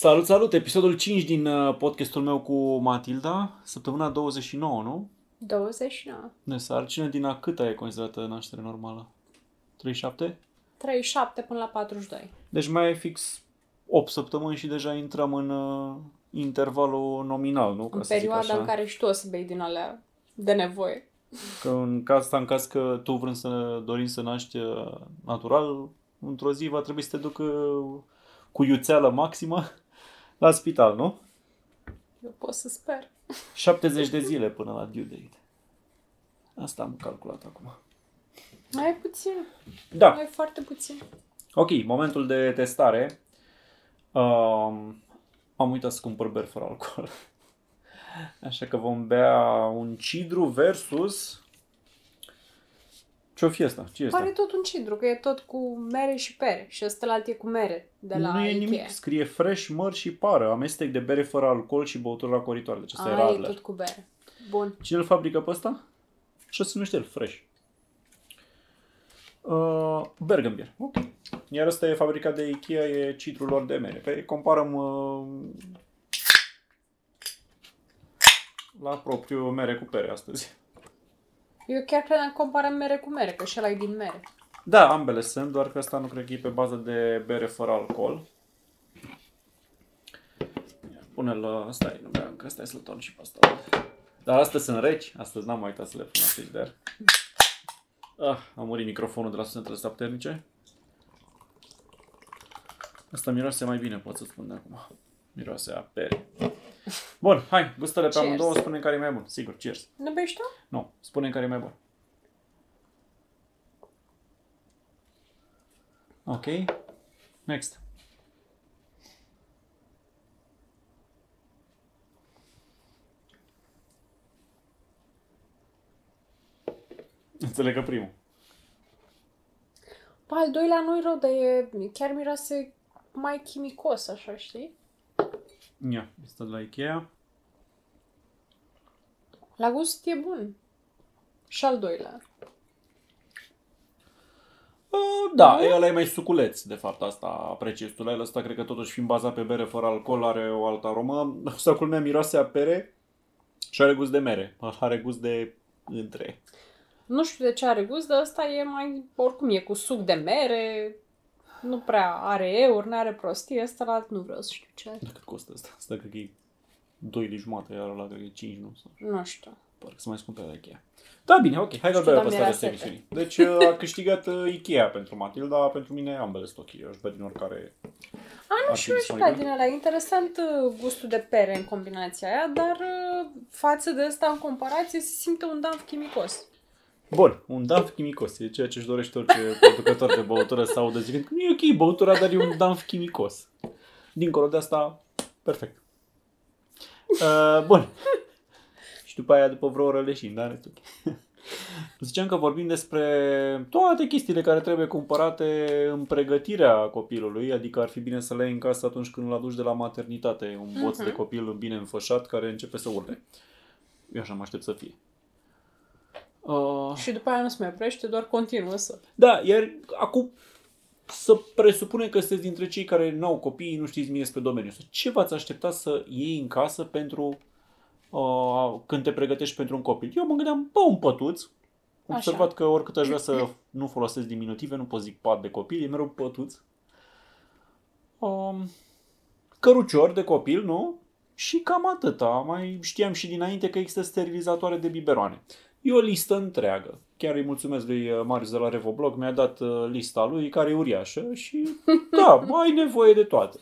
Salut, salut! Episodul 5 din uh, podcastul meu cu Matilda, săptămâna 29, nu? 29. De sarcină din a câta e considerată naștere normală? 37? 37 până la 42. Deci mai e fix 8 săptămâni și deja intrăm în uh, intervalul nominal, nu? Ca În să zic perioada așa. în care și tu o să bei din alea de nevoie. Că în caz asta, în caz că tu vrând să dorim să naști uh, natural, într-o zi va trebui să te duc uh, cu iuțeală maximă la spital, nu? Eu pot să sper. 70 de zile până la due date. Asta am calculat acum. Mai e puțin. Da. Mai e foarte puțin. Ok, momentul de testare. Um, am uitat să cumpăr beri fără alcool. Așa că vom bea un cidru versus... Ce-o fi asta? Ce e asta? Pare tot un cidru, că e tot cu mere și pere. Și ăsta e cu mere de la nu e Ikea. nimic, scrie fresh, măr și pară, amestec de bere fără alcool și băuturi racoritoare. Deci asta e A, e Radler. tot cu bere. Bun. Cine îl fabrică pe ăsta? Și se numește el, Fresh. Uh, Bergenbier. Ok. Iar ăsta e fabricat de Ikea, e cidrul lor de mere. Pe comparăm uh, la propriu mere cu pere astăzi. Eu chiar credeam că comparăm mere cu mere, că și ăla e din mere. Da, ambele sunt, doar că ăsta nu cred că e pe bază de bere fără alcool. Ia, Pune-l, uh, stai, nu beam, că stai să-l torn și pe asta. Dar astăzi sunt reci, astăzi n-am mai uitat să le pun la frigider. Ah, a murit microfonul de la sunetele astea puternice. Asta miroase mai bine, pot să spun de acum. Miroase a pere. Bun, hai, gustă-le pe Cheers. amândouă, spune care e mai bun. Sigur, cheers. Nu bei și tu? Nu, spune care e mai bun. Ok. Next. Înțeleg că primul. Bă, al doilea nu-i rău, dar e, chiar miroase mai chimicos, așa, știi? Ia, este de la Ikea. La gust e bun. Și al doilea. Uh, Da, e ăla e mai suculeț, de fapt, asta apreciez tu la el. Ăsta cred că totuși fiind bazat pe bere fără alcool are o altă aromă. Ăsta culmea miroase a pere și are gust de mere. Are gust de între. Nu știu de ce are gust, dar ăsta e mai, oricum e cu suc de mere, nu prea are eur, nu are prostie, ăsta la alt nu vreau să știu ce are. Dar cât costă asta? Asta cred că e 2 de jumate, iar ăla cred că e 5, nu? Sau, Nu știu. parcă să mai scumpe la Ikea. Da, bine, ok, hai că Știu, bea dar pe ăsta mi-era de sete. emisiunii. Deci uh, a câștigat uh, Ikea pentru Matilda, pentru mine ambele sunt ok. Eu aș bea din oricare. A, nu Ar fi știu, nu știu disponibil? din ăla. Interesant uh, gustul de pere în combinația aia, dar uh, față de ăsta, în comparație, se simte un danf chimicos. Bun, un danf chimicos, e ceea ce își dorește orice producător de băutură să audă zicând că nu e ok băutura, dar e un danf chimicos. Dincolo de asta, perfect. Uh, bun. Și după aia, după vreo oră leșin, da? Restul ok. Ziceam că vorbim despre toate chestiile care trebuie cumpărate în pregătirea copilului, adică ar fi bine să le ai în casă atunci când îl aduci de la maternitate, un boț Mhm. de copil bine înfășat care începe să urle. Eu așa mă aștept să fie. Uh, Și după aia nu se mai oprește, doar continuă să. da, iar acum să presupune că sunteți dintre cei care nu au copii, nu știți bine despre domeniu. Sau Ce v-ați aștepta să iei în casă pentru uh, când te pregătești pentru un copil? Eu mă gândeam, bă, un pătuț. Am Așa. observat că oricât aș vrea să nu folosesc diminutive, nu pot zic pat de copil, e mereu pătuț. Um, cărucior de copil, nu? Și cam atâta. Mai știam și dinainte că există sterilizatoare de biberoane. E o listă întreagă. Chiar îi mulțumesc lui uh, Marius de la Revoblog, mi-a dat uh, lista lui, care e uriașă și da, ai nevoie de toate.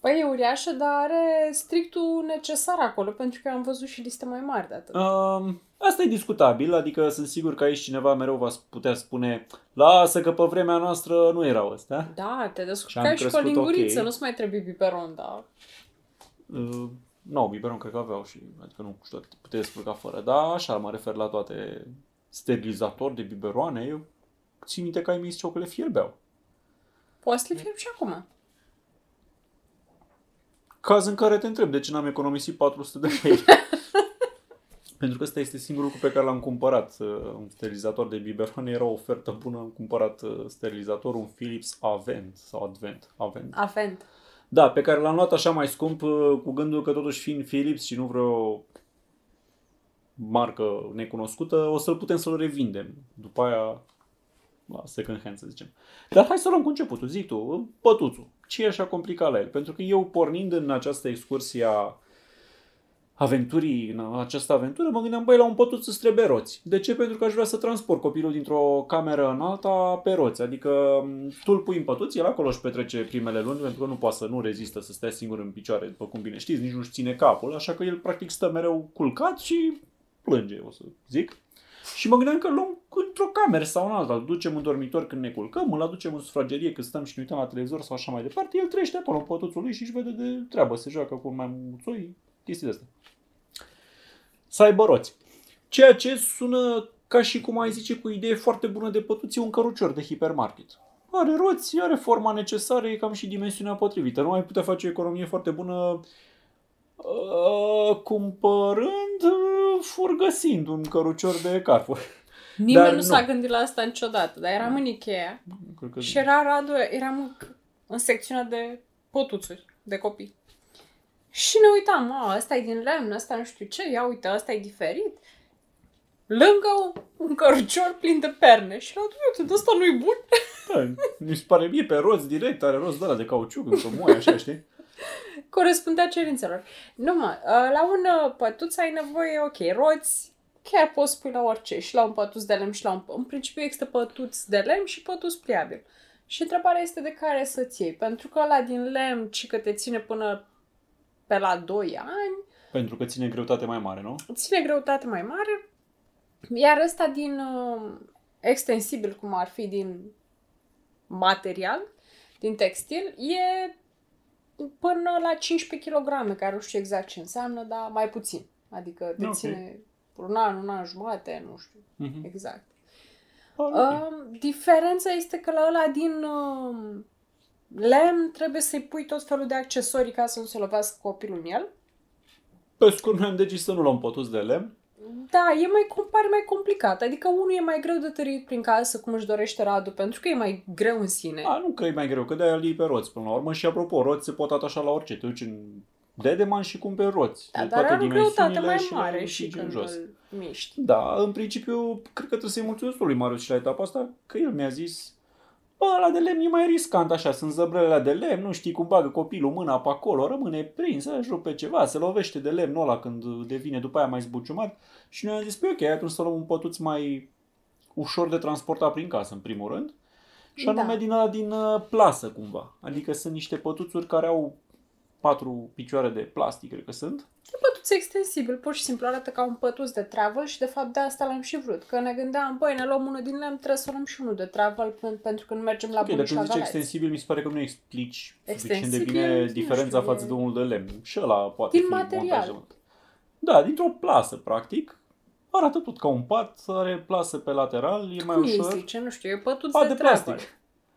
Păi e uriașă, dar are strictul necesar acolo, pentru că am văzut și liste mai mari de atât. Um, asta e discutabil, adică sunt sigur că aici cineva mereu va putea spune lasă că pe vremea noastră nu erau astea. Da, te Și am descurcai și cu o crescut linguriță, ok. nu-ți mai trebuie biberon, da. Uh, nu, biberon cred că aveau și, adică nu știu dacă puteți descurca fără, dar așa mă refer la toate sterilizatori de biberoane. Eu țin minte că ai mi zis că le fierbeau. Poți să le fierbi și acum. Caz în care te întreb de ce n-am economisit 400 de lei. Pentru că ăsta este singurul lucru pe care l-am cumpărat. Uh, Un sterilizator de biberoane era o ofertă bună. Am cumpărat uh, sterilizator, un Philips Avent sau Advent. Avent. Avent. Da, pe care l-am luat așa mai scump uh, cu gândul că totuși fiind Philips și nu vreo marcă necunoscută, o să-l putem să-l revindem. După aia la second hand, să zicem. Dar hai să luăm cu începutul. Zic tu, pătuțul. Ce e așa complicat la el? Pentru că eu, pornind în această excursie a aventurii, în această aventură, mă gândeam, băi, la un pătuț îți trebuie roți. De ce? Pentru că aș vrea să transport copilul dintr-o cameră în alta pe roți. Adică tu îl pui în pătuț, el acolo își petrece primele luni, pentru că nu poate să nu rezistă să stea singur în picioare, după cum bine știți, nici nu-și ține capul, așa că el practic stă mereu culcat și plânge, o să zic. Și mă gândeam că îl luăm într-o cameră sau în alta, îl ducem în dormitor când ne culcăm, îl aducem în sufragerie când stăm și ne uităm la televizor sau așa mai departe, el trăiește acolo în pătuțul lui și își vede de treabă, se joacă cu mai mulțoi, chestii de astea. Să aibă roți. Ceea ce sună ca și cum ai zice cu idee foarte bună de pătuți, un cărucior de hipermarket. Are roți, are forma necesară, e cam și dimensiunea potrivită. Nu ai putea face o economie foarte bună uh, cumpărând, uh, furgăsind un cărucior de Carrefour. Nimeni Dar nu nu. s-a gândit la asta niciodată, dar eram în Ikea Cred că și era Radu, eram în, în secțiunea de potuțuri de copii. Și ne uitam, a, ăsta e din lemn, ăsta nu știu ce, ia uite, ăsta e diferit. Lângă un, un cărucior plin de perne. Și Radu, uite, ăsta nu-i bun? Da, mi se pare mie pe roți direct, are roți de ăla de cauciuc, într-o moaie, așa, știi? Corespundea cerințelor. Nu mă, la un uh, pătuț ai nevoie, ok, roți, chiar poți pui la orice, și la un pătuț de lemn și la un... În principiu există pătuț de lemn și pătuț pliabil. Și întrebarea este de care să-ți iei. Pentru că ăla din lemn, ci că te ține până pe la 2 ani, Pentru că ține greutate mai mare, nu? ține greutate mai mare, iar ăsta din uh, extensibil, cum ar fi din material, din textil, e până la 15 kg, care nu știu exact ce înseamnă, dar mai puțin. Adică te Ok. ține un an, un an jumate, nu știu Mhm. exact. Ah, ok. Uh, diferența este că la ăla din uh, lemn trebuie să-i pui tot felul de accesorii ca să nu se lovească copilul în el. Pe scurt, noi am decis să nu luăm pătuț de lemn. Da, e mai, com- pare mai complicat. Adică unul e mai greu de tărit prin casă, cum își dorește Radu, pentru că e mai greu în sine. A, nu că e mai greu, că de-aia îl iei pe roți până la urmă. Și apropo, roți se pot atașa la orice. Te duci în Dedeman și cumperi roți. da, de dar are o greutate dimensiunile mai și le mare împingi și în când jos. îl miști. Da, în principiu, cred că trebuie să-i mulțumesc lui Marius și la etapa asta, că el mi-a zis Bă, ăla de lemn e mai riscant așa, sunt zăbrele de lemn, nu știi cum bagă copilul mâna pe acolo, rămâne prins, își rupe ceva, se lovește de lemnul ăla când devine după aia mai zbuciumat. Și noi am zis, păi ok, atunci să luăm un pătuț mai ușor de transportat prin casă, în primul rând. Și anume Da. din ăla din uh, plasă, cumva. Adică sunt niște pătuțuri care au patru picioare de plastic, cred că sunt. E pătuț extensibil, pur și simplu arată ca un pătuț de travel și de fapt de asta l-am și vrut. Că ne gândeam, băi, ne luăm unul din lemn, trebuie să luăm și unul de travel pen- pentru că nu mergem la Ok, dar bunici când la zici Galați. extensibil, mi se pare că nu explici suficient de Extensibil, bine nu diferența știu, față e- de unul de lemn. Și ăla poate Din fi material. montajat. Da, dintr-o plasă, practic. Arată tot ca un pat, are plasă pe lateral, e mai Cum îi ușor. zice? Nu știu, e pătuț Pat de, de travel. plastic.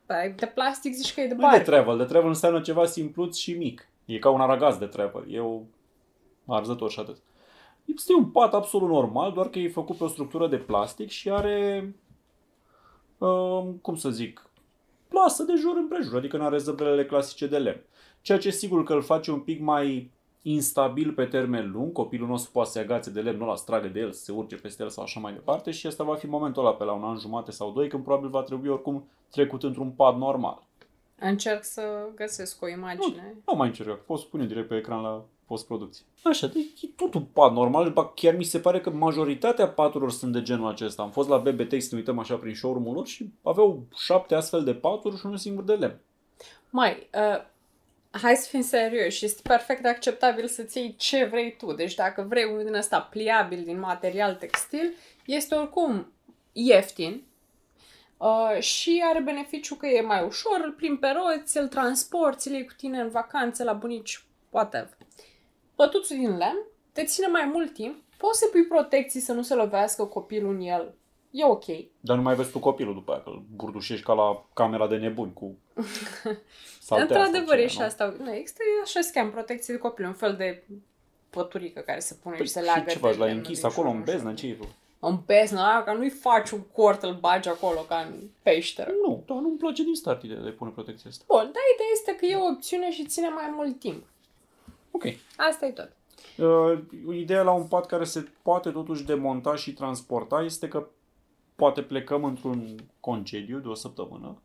Păi, de plastic zici că e de Nu e de barcă. travel, de travel înseamnă ceva simpluț și mic. E ca un aragaz de travel, e o arzător și atât. Este un pat absolut normal, doar că e făcut pe o structură de plastic și are, um, cum să zic, plasă de jur împrejur, adică nu are zăbrele clasice de lemn. Ceea ce sigur că îl face un pic mai instabil pe termen lung, copilul nostru poate să se agațe de lemnul ăla, să tragă de el, să se urce peste el sau așa mai departe și asta va fi momentul ăla pe la un an jumate sau doi, când probabil va trebui oricum trecut într-un pad normal. Încerc să găsesc o imagine. Nu mai încerc, pot spune direct pe ecran la postproducție. Așa, deci e tot un pad normal, ba chiar mi se pare că majoritatea paturilor sunt de genul acesta. Am fost la BBT să ne uităm așa prin showroom-ul lor și aveau șapte astfel de paturi și unul singur de lemn. Mai, uh, hai să fim serioși, este perfect acceptabil să-ți iei ce vrei tu. Deci dacă vrei unul din ăsta pliabil, din material textil, este oricum ieftin uh, și are beneficiu că e mai ușor, îl plimbi pe roți, îl transporti, îl iei cu tine în vacanțe, la bunici, whatever. Pătuțul din lemn te ține mai mult timp, poți să pui protecții să nu se lovească copilul în el, e ok. Dar nu mai vezi tu copilul după aia, că îl burdușești ca la camera de nebuni cu saltea sau Într-adevăr, ce, e și nu? asta. Nu, există așa se cheamă protecție de copil, un fel de păturică care se pune Păi, și se și leagă ce faci? de L-ai lemnul închis din acolo jur, în nu știu. beznă? Ce e tu? în beznă aia, ca nu-i faci un cort, îl bagi acolo ca în peșteră. Nu, dar nu-mi place din start ideea de a pune protecția asta. Bun, dar ideea este că e o opțiune și ține mai mult timp. Ok. Asta e tot. Uh, ideea la un pat care se poate totuși demonta și transporta este că poate plecăm într-un concediu de o săptămână,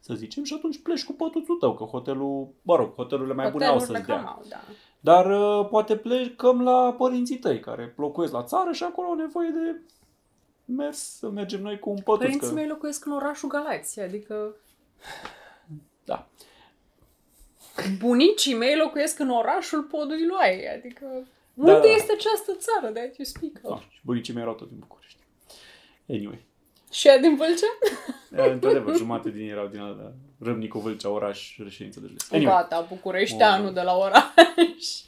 să zicem, și atunci pleci cu pătuțul tău, că hotelul, mă rog, hotelurile mai bune au Hotelurile să-ți cam dea. au, da. Dar uh, poate plecăm la părinții tăi care locuiesc la țară și acolo au nevoie de mers, să mergem noi cu un pătuț. Părinții că... mei locuiesc în orașul Galați, adică Da. Bunicii mei locuiesc în orașul Poduiloai, adică Da, unde da. este această țară de you speak of? Ah, și bunicii mei erau tot din București. Anyway. Și ea din Vâlcea? Eh, Într-adevăr, jumate din ei erau din ala, Râmnicu, Vâlcea, oraș, reședință de județ. Anyway. Gata, București, Oh. anul de la oraș.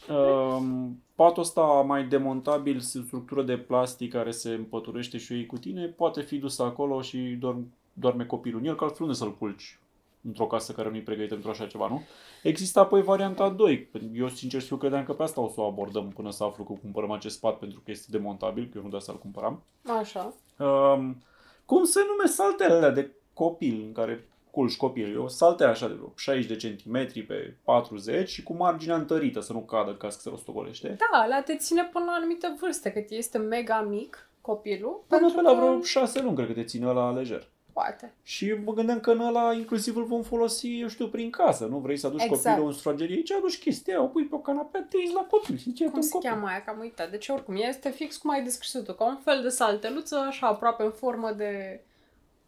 Um, patul ăsta mai demontabil, structură de plastic care se împăturește și o iei cu tine, poate fi dus acolo și dorm, doarme copilul în el, că altfel unde să-l culci într-o casă care nu-i pregătită pentru așa ceva, nu? Există apoi varianta 2. Eu, sincer, să fiu, credeam că pe asta o să o abordăm până să aflu că cumpărăm acest pat pentru că este demontabil, că eu nu de asta îl cumpăram. Așa. Um, cum se numesc saltele alea de copil în care culci copil? E o saltea așa de vreo 60 de centimetri pe 40 și cu marginea întărită să nu cadă ca să se rostogolește. Da, la te ține până la o anumită vârstă, cât este mega mic copilul. Până pentru pe la că- vreo 6 luni cred că te ține la lejer. Poate. Și mă gândeam că în ăla inclusiv îl vom folosi, eu știu, prin casă. Nu vrei să aduci Exact. copilul în sufragerie, aici aduci chestia, o pui pe o canapea, te iei la copil și ce Cum un se copil. cheamă aia? Că am uitat. Deci oricum, este fix cum ai descris tu, ca un fel de salteluță, așa aproape în formă de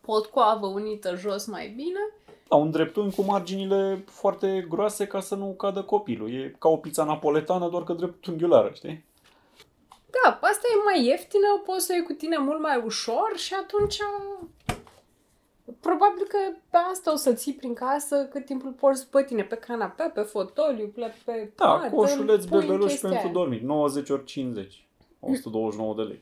potcoavă unită jos mai bine. Da, un dreptunghi cu marginile foarte groase ca să nu cadă copilul. E ca o pizza napoletană, doar că dreptunghiulară, știi? Da, asta e mai ieftină, poți să o iei cu tine mult mai ușor și atunci probabil că pe asta o să ții prin casă cât timp îl porți pe tine, pe canapea, pe fotoliu, pe, pe Da, pat, coșuleț îl pui în bebeluș chestia pentru aia. dormit, 90 ori 50. 129 de lei.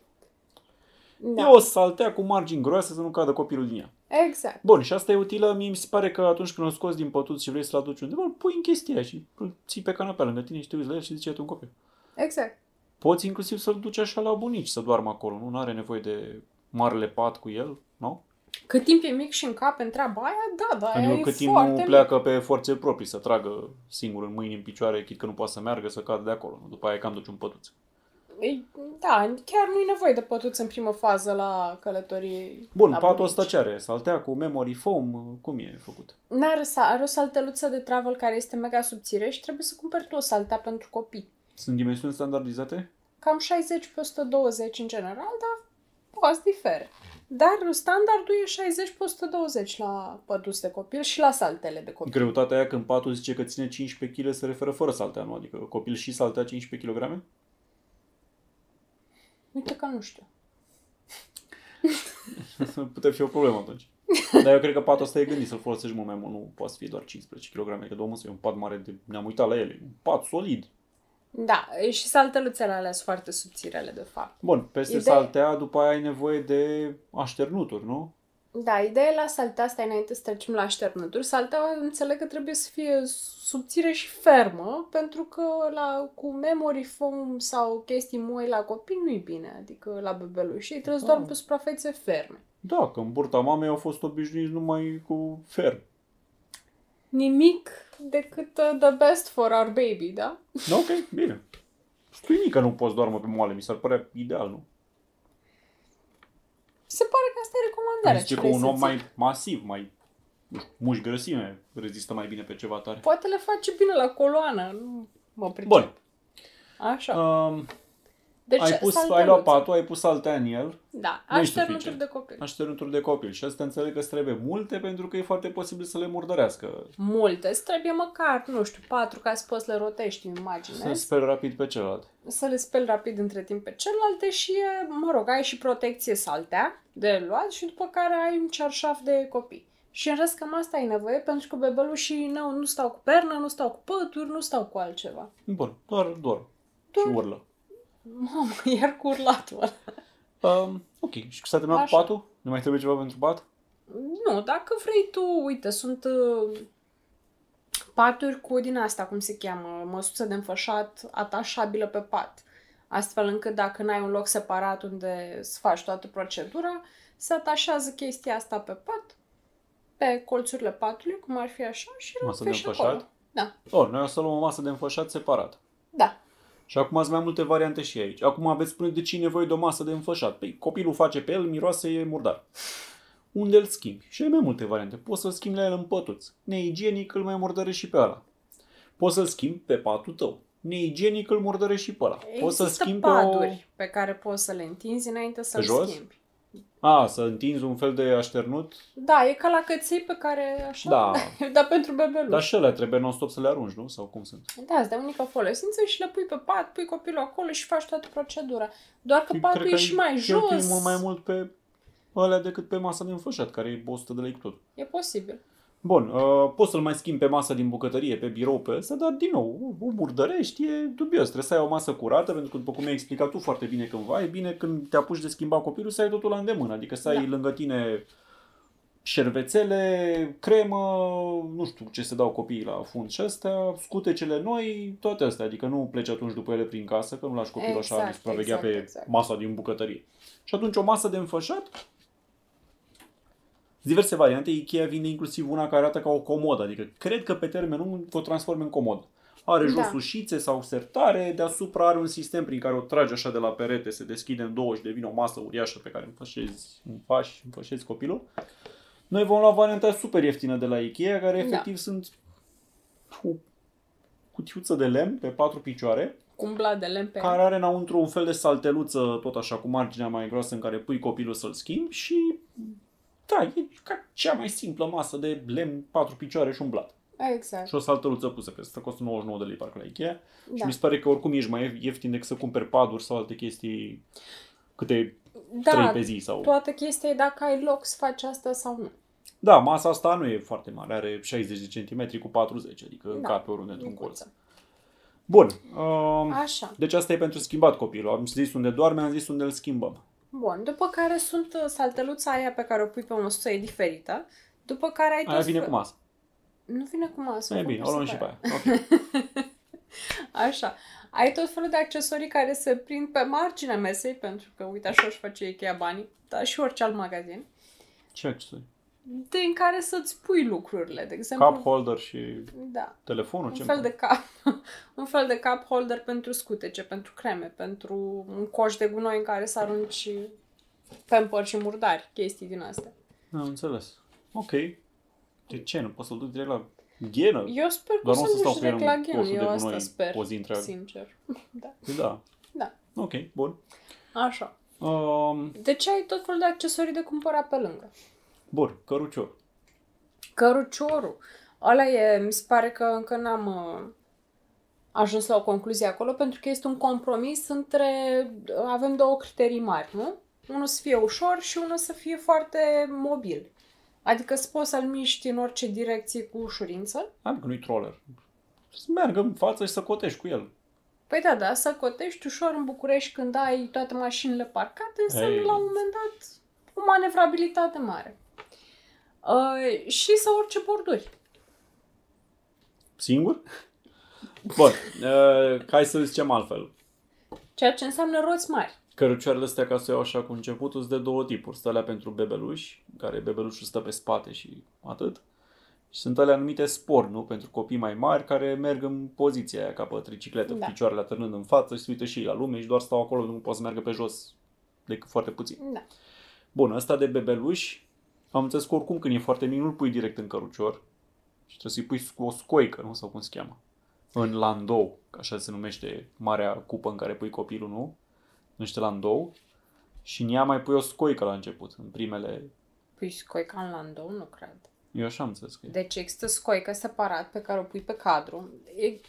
Da, E o saltea cu margini groase să nu cadă copilul din ea. exact. Bun, și asta e utilă, mie mi se pare că atunci când o scoți din pătuț și vrei să-l aduci undeva, îl pui în chestia aia și îl ții pe canapea lângă tine și te uiți la el și zice tu un copil. Exact. Poți inclusiv să-l duci așa la bunici să doarmă acolo, nu? Nu are nevoie de marele pat cu el, nu? Cât timp e mic și în cap în treaba aia, da, da, aia Adică e cât timp foarte nu mic. pleacă pe forțe proprii să tragă singur în mâini, în picioare, chit că nu poate să meargă, să cadă de acolo. nu? După aia cam duci un pătuț. Ei, Da, chiar nu e nevoie de pătuț în primă fază la călătorie. Bun, la patul bunici. ăsta ce are? Saltea cu memory foam? Cum e făcut? N-are, sa- are o salteluță de travel care este mega subțire și trebuie să cumperi tu o saltea pentru copii. Sunt dimensiuni standardizate? Cam 60 pe 120 în general, dar poate difere. Dar standardul e 60 pe 120 la pătuț de copil și la saltele de copil. Greutatea aia când patul zice că ține 15 kg se referă fără saltea, nu? Adică copil și saltea 15 kg? Uite că nu știu. Putea fi o problemă atunci. Dar eu cred că patul ăsta e gândit să-l folosești mult mai mult, nu poate să fie doar 15 kg, că domnul să e un pat mare, de... ne-am uitat la ele, un pat solid. Da, și salteluțele alea sunt foarte subțirele, de fapt. Bun, peste Ideea- saltea, după aia ai nevoie de așternuturi, nu? Da, ideea e la saltea asta, înainte să trecem la așternuturi, saltea înțeleg că trebuie să fie subțire și fermă, pentru că la, cu memory foam sau chestii moi la copii nu-i bine, adică la bebeluși, ei trebuie să Da. doarmă pe suprafețe ferme. Da, că în burta mamei au fost obișnuiți numai cu fer. Nimic decât uh, the best for our baby, da? Da, ok, bine. Spui că nu poți doarmă pe moale, mi s-ar părea ideal, nu? Se pare că asta e recomandarea. Zice ce că vrei un să om ții. mai masiv, mai nu știu, muși grăsime, rezistă mai bine pe ceva tare. Poate le face bine la coloană, nu mă pricep. Bun, Așa. um, Deci, ai, pus, ai salteluțe. luat patul, ai pus saltea în el, Da, Nu-i așternuturi suficient. de copil. așternuturi de copil și asta înțeleg că îți trebuie multe pentru că e foarte posibil să le murdărească. Multe. Îți trebuie măcar, nu știu, patru ca să poți să le rotești în Să imagine. speli rapid pe celălalt. Să le speli rapid între timp pe celelalte și, e, mă rog, ai și protecție saltea de luat și după care ai un cearșaf de copii. Și în rest cam asta ai nevoie pentru că bebelușii nu, nu stau cu pernă, nu stau cu pături, nu stau cu altceva. Bun, doar doar și Doar- urlă. Mamă, iar cu urlatul ăla. Um, ok, și s-a terminat Așa. patul? Nu mai trebuie ceva pentru pat? Nu, dacă vrei tu, uite, sunt uh, paturi cu din asta, cum se cheamă, măsuță de înfășat atașabilă pe pat. astfel încât dacă n-ai un loc separat unde să faci toată procedura, se atașează chestia asta pe pat, pe colțurile patului, cum ar fi așa, și îl Masă de faci înfășat? acolo. Da, Or, noi o să luăm o masă de înfășat separat. Da. Și acum sunt mai multe variante și aici. Acum aveți spune de ce e nevoie de o masă de înfășat. Păi copilul face pe el, miroase, e murdar. Unde îl schimbi? Și ai mai multe variante. Poți să-l schimbi la el în pătuț. Neigienic îl mai murdărești și pe ăla. Poți să-l schimbi pe patul tău. Neigienic îl murdărești și pe ăla. Poți să Există schimbi pe paduri pe care poți să le întinzi înainte să-l jos? schimbi. O... A, să întinzi un fel de așternut. Da, e ca la căței pe care așa, Da. dar pentru bebeluș. Dar și ele trebuie non-stop să le arunci, nu? Sau cum sunt? Da, îți de unică folosință și le pui pe pat, pui copilul acolo și faci toată procedura. Doar că Și patul cred e că și mai cheltui jos. mult mai mult pe alea decât pe masa de înfășat, care e 100 de lei cu tot. E posibil. Bun, uh, poți să-l mai schimbi pe masă din bucătărie, pe birou, pe ăsta, dar din nou, o murdărești, e dubios. Trebuie să ai o masă curată, pentru că, după cum ai explicat tu foarte bine cândva, e bine când te apuci de schimba copilul să ai totul la îndemână. Adică să ai Da. lângă tine șervețele, cremă, nu știu ce se dau copiii la fund și astea, scutecele noi, toate astea. Adică nu pleci atunci după ele prin casă, că nu lași copilul așa Exact, de supraveghea exact, pe exact. masa din bucătărie. Și atunci o masă de înfășat diverse variante. Ikea vinde inclusiv una care arată ca o comodă, adică cred că pe termen lung o transforme în comod. Are jos Da. ușițe sau sertare, deasupra are un sistem prin care o tragi așa de la perete, se deschide în două și devine o masă uriașă pe care înfășezi, înfași, înfășezi copilul. Noi vom lua varianta super ieftină de la Ikea, care Da. efectiv sunt o cutiuță de lemn pe patru picioare, Cu un blat de lemn pe care are înăuntru un fel de salteluță, tot așa cu marginea mai groasă în care pui copilul să-l schimbi și da, e ca cea mai simplă masă de lemn, patru picioare și un blat. Exact. Și o salteluță pusă pe asta, costă 99 de lei parcă la Ikea. Și Da. mi se pare că oricum ești mai ieftin decât să cumperi paduri sau alte chestii câte Da, trei pe zi sau... toată chestia e dacă ai loc să faci asta sau nu. Da, masa asta nu e foarte mare, are 60 de centimetri cu 40, adică Da, încape oriunde într-un colț. Micuță. Bun. Um, Așa. deci asta e pentru schimbat copilul. Am zis unde doarme, am zis unde îl schimbăm. Bun, după care sunt uh, salteluța aia pe care o pui pe o măsură e diferită, după care ai Aia tot vine fel- cu masă. Nu vine cu masă. E o bine, o pun luăm și pe separat. aia. Ok. Așa. Ai tot felul de accesorii care se prind pe marginea mesei, pentru că, uite, așa își face Ikea banii, dar și orice alt magazin, Ce accesori? Din care să-ți pui lucrurile. De exemplu, Cup holder și da, telefonul? un Ce fel de cap, un fel de cup holder pentru scutece, pentru creme, pentru un coș de gunoi în care să arunci pamperi și murdari, chestii din astea. Am înțeles. Ok. De ce? Nu poți să-l duci direct la ghenă? Eu sper că Doar o nu o să să stau nu cu el direct la în gen, coșul de eu asta gunoi sper, o zi întreagă. sincer. Da. Da. Da. Ok, bun. Așa. Um, De ce ai tot felul de accesorii de cumpărat pe lângă? Bun, cărucior. Căruciorul. Ăla e, mi se pare că încă n-am uh, ajuns la o concluzie acolo, pentru că este un compromis între, avem două criterii mari, nu? Unul să fie ușor și unul să fie foarte mobil. Adică să poți să-l miști în orice direcție cu ușurință. Adică nu-i troller. Să meargă în față și să cotești cu el. Păi da, da, să cotești ușor în București când ai toate mașinile parcate, înseamnă Ei. la un moment dat o manevrabilitate mare. Uh, și să urce borduri. Singur? Bun, uh, hai să zicem altfel. Ceea ce înseamnă roți mari. Cărucioarele astea, ca să iau așa cu începutul, sunt de două tipuri. Sunt alea pentru bebeluși, care bebelușul stă pe spate și atât. Și sunt alea numite sport, nu? Pentru copii mai mari care merg în poziția aia ca pe tricicletă, Da. da. picioarele atârnând în față și se uită și ei la lume și doar stau acolo, nu pot să meargă pe jos decât foarte puțin. Da. Bun, ăsta de bebeluși, am înțeles că oricum când e foarte mic nu-l pui direct în cărucior și trebuie să-i pui cu o scoică, nu? Sau cum se cheamă. În landou, că așa se numește marea cupă în care pui copilul, nu? Numește landou. Și în ea mai pui o scoică la început, în primele... Pui scoica în landou? Nu cred. Eu așa am înțeles că e. Deci există scoică separat pe care o pui pe cadru. E-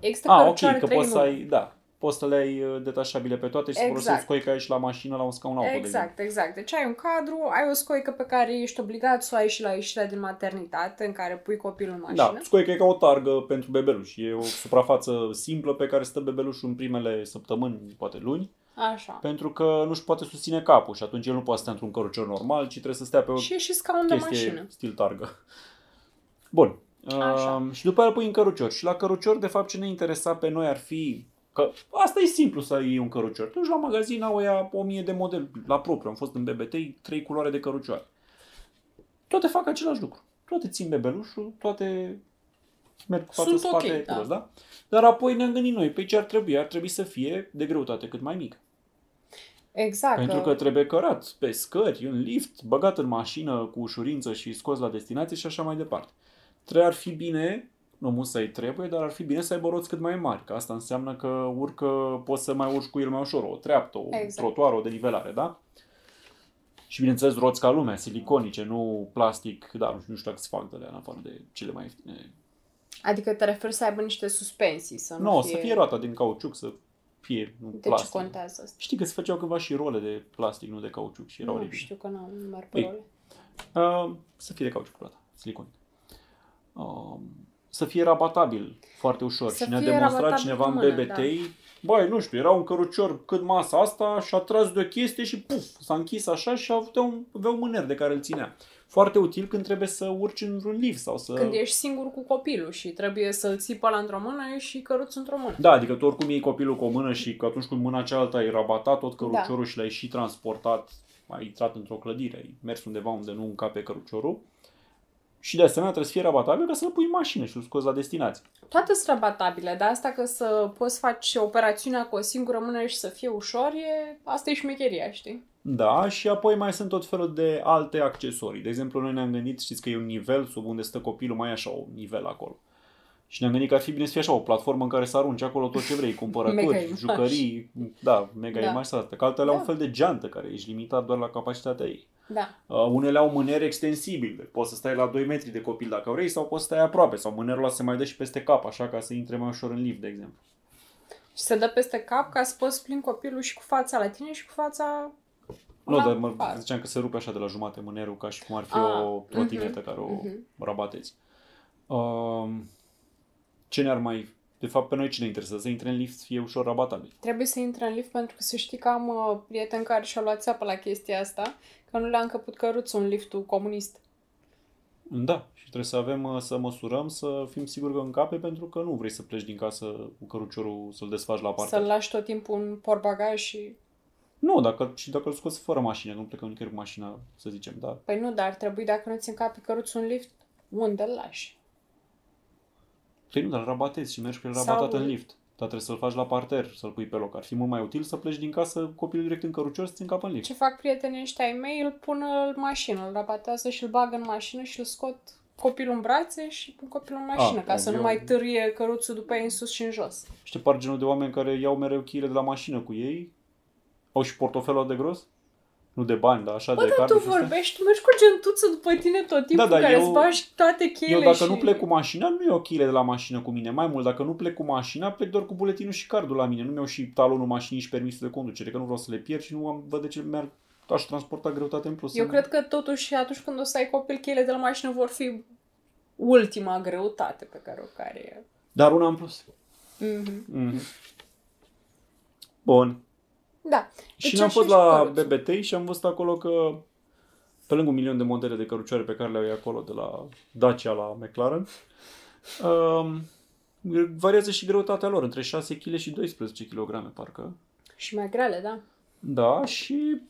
Există Ah, ok, cărucioare că trei poți să numeri. ai, da, poți să le ai uh, detașabile pe toate și să Exact. folosești scoica și la mașină, la un scaun auto, de exemplu. Exact, exact. Deci ai un cadru, ai o scoică pe care ești obligat să o ai și la ieșirea din maternitate, în care pui copilul în mașină. Da, scoica e ca o targă pentru bebeluș. E o suprafață simplă pe care stă bebelușul în primele săptămâni, poate luni, Așa. pentru că nu-și poate susține capul și atunci el nu poate sta într-un cărucior normal, ci trebuie să stea pe o Și e și scaun de chestie mașină. stil targă. Bun. Așa. Um, și după aia îl pui în cărucior. Și la cărucior, de fapt, ce ne interesa pe noi ar fi Că asta e simplu să iei un cărucior. Tu duci la magazin, au ea 1000 de model la propriu. Am fost în BBT, trei culoare de cărucioare. Toate fac același lucru. Toate țin bebelușul, toate merg cu față Sunt spate, ok, da. culos, da? Dar apoi ne-am gândit noi, pe ce ar trebui? Ar trebui să fie de greutate cât mai mică. Exact. Pentru că trebuie cărat pe scări, în lift, băgat în mașină cu ușurință și scos la destinație și așa mai departe. Trebuie ar fi bine, nu musai trebuie, dar ar fi bine să aibă roți cât mai mari, că asta înseamnă că urcă, poți să mai urci cu el mai ușor, o treaptă, o Exact. trotuară, o denivelare, da? Și bineînțeles roți ca lumea, siliconice, nu plastic, dar nu știu dacă se fac de alea, în afară de cele mai ieftine. Adică te referi să aibă niște suspensii, să nu, Nu, no, fie... să fie roata din cauciuc, să fie nu De ce plastic. contează asta? Știi că se făceau cândva și role de plastic, nu de cauciuc și erau Nu oribile. știu că n-am nu merg pe Păi, role. Uh, să fie de cauciuc plata, silicon. Uh, să fie rabatabil foarte ușor. Să și ne-a fie demonstrat rabatabil cineva cu în mână, BBT, da. băi, nu știu, era un cărucior cât masa asta și a tras de o chestie și puf, s-a închis așa și avea un, avea un mâner de care îl ținea. Foarte util când trebuie să urci într-un lift sau să... Când ești singur cu copilul și trebuie să-l ții pe ăla într-o mână și căruț într-o mână. Da, adică tu oricum iei copilul cu o mână și că atunci cu mâna cealaltă ai rabatat tot căruciorul Da. și l-ai și transportat, ai intrat într-o clădire, ai mers undeva unde nu încape căruciorul. Și de asemenea trebuie să fie rabatabil ca să-l pui în mașină și să-l scoți la destinație. Toate sunt rabatabile, dar asta că să poți face operațiunea cu o singură mână și să fie ușor, e... asta e șmecheria, știi? Da, și apoi mai sunt tot felul de alte accesorii. De exemplu, noi ne-am gândit, știți că e un nivel sub unde stă copilul, mai e așa un nivel acolo. Și ne-am gândit că ar fi bine să fie așa o platformă în care să arunci acolo tot ce vrei, Mega cumpărături, imagi. jucării, da, mega Da. imagi astea. Că altele au un Da. fel de geantă care ești limitat doar la capacitatea ei. Da. Uh, unele au mâneri extensibile. Poți să stai la 2 metri de copil dacă vrei sau poți să stai aproape. Sau mânerul ăla se mai dă și peste cap, așa ca să intre mai ușor în lift, de exemplu. Și se dă peste cap ca să poți plimbi copilul și cu fața la tine și cu fața Nu, la dar mă afară. ziceam că se rupe așa de la jumate mânerul, ca și cum ar fi Ah, o trotinetă mhm, care o mhm. rabatezi. Um, ce ne-ar mai... De fapt, pe noi ce ne interesează? Să intre în lift să fie ușor rabatabil. Trebuie să intre în lift pentru că să știi că am uh, prieten care și-a luat țeapă la chestia asta, că nu le-a încăput căruțul în liftul comunist. Da, și trebuie să avem, uh, să măsurăm, să fim siguri că încape, pentru că nu vrei să pleci din casă cu căruciorul să-l desfaci la parte. Să-l lași tot timpul în portbagaj și... Nu, dacă, și dacă îl scoți fără mașină, nu plecăm nicăieri cu mașina, să zicem, da. Păi nu, dar ar trebui dacă nu ți încape căruțul în lift, unde îl lași? Păi nu, dar îl rabatezi și mergi cu el Sau- rabatat în lift. Dar trebuie să-l faci la parter, să-l pui pe loc. Ar fi mult mai util să pleci din casă copilul direct în cărucior să-ți încapă în lift. Ce fac prietenii ăștia ai mei, îl pun în mașină, îl rabatează și îl bagă în mașină și îl scot copilul în brațe și pun copilul în mașină, Ah, ca să eu- nu mai târie căruțul după ei în sus și în jos. Știi par genul de oameni care iau mereu cheile de la mașină cu ei, au și portofelul de gros, nu de bani, dar așa Bă, de dar carte tu și astea. vorbești, tu mergi cu gentuță după tine tot timpul, Da, da, care eu- îți bagi toate cheile Eu dacă și... nu plec cu mașina, nu iau cheile de la mașină cu mine. Mai mult, dacă nu plec cu mașina, plec doar cu buletinul și cardul la mine. Nu mi-au și talonul mașinii și permisul de conducere, că nu vreau să le pierd și nu am, văd de ce merg, aș transporta greutate în plus. Eu cred că totuși atunci când o să ai copil, cheile de la mașină vor fi ultima greutate pe care o care Dar una în plus. mm-hmm. Mhm. Bun. Da. Și Deci ne-am așa fost și la căruțul. BBT și am văzut acolo că pe lângă un milion de modele de cărucioare pe care le au ei acolo, de la Dacia la McLaren, um, variază și greutatea lor, între 6 kg și 12 kg, parcă. Și mai grele, da. Da, și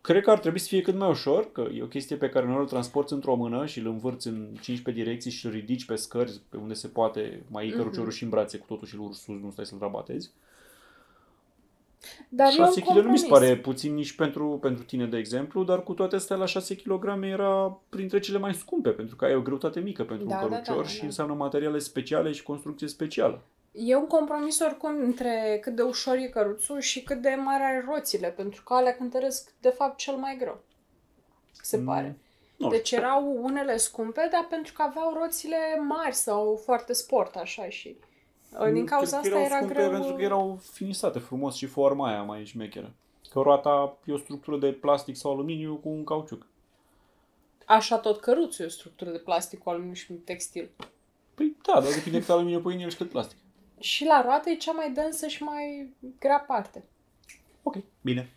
cred că ar trebui să fie cât mai ușor, că e o chestie pe care noi îl transporti într-o mână și îl învârți în 15 direcții și îl ridici pe scări, pe unde se poate, mai iei căruciorul și în brațe cu totul și îl urci sus, nu stai să-l rabatezi. Dar eu 6 am kg nu mi se compromis. pare puțin nici pentru, pentru tine, de exemplu, dar cu toate astea la 6 kg era printre cele mai scumpe, pentru că ai o greutate mică pentru Da, un da, cărucior da, și da. înseamnă materiale speciale și construcție specială. E un compromis oricum între cât de ușor e căruțul și cât de mare are roțile, pentru că alea cântăresc de fapt cel mai greu. Se Mm, pare. Nu Deci erau unele scumpe, dar pentru că aveau roțile mari sau foarte sport, așa și... uh, Din cauza Cred că asta erau era scumpe greu... pentru că erau finisate frumos și forma aia mai șmecheră. Că roata e o structură de plastic sau aluminiu cu un cauciuc. Așa tot căruțul e o structură de plastic cu aluminiu și textil. Păi da, dar depinde cât aluminiu pui în el și cât plastic. Și la roată e cea mai densă și mai grea parte. Ok, bine.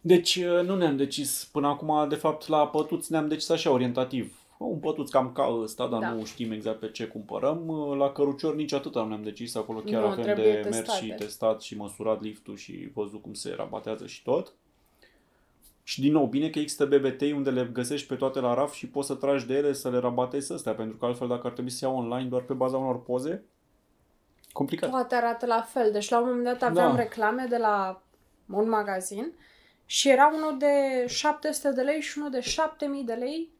Deci nu ne-am decis până acum, de fapt la pătuți ne-am decis așa orientativ. Un pătuț cam ca ăsta, dar Da. nu știm exact pe ce cumpărăm. La cărucior nici atâta nu ne-am decis, acolo chiar Nu, avem trebuie de mers testate. și testat și măsurat liftul și văzut cum se rabatează și tot. Și din nou, bine că există BBT unde le găsești pe toate la raf și poți să tragi de ele să le rabatezi astea, pentru că altfel dacă ar trebui să iau online doar pe baza unor poze, complicat. Toate arată la fel. Deci la un moment dat aveam Da. reclame de la un magazin și era unul de 700 de lei și unul de 7000 de lei.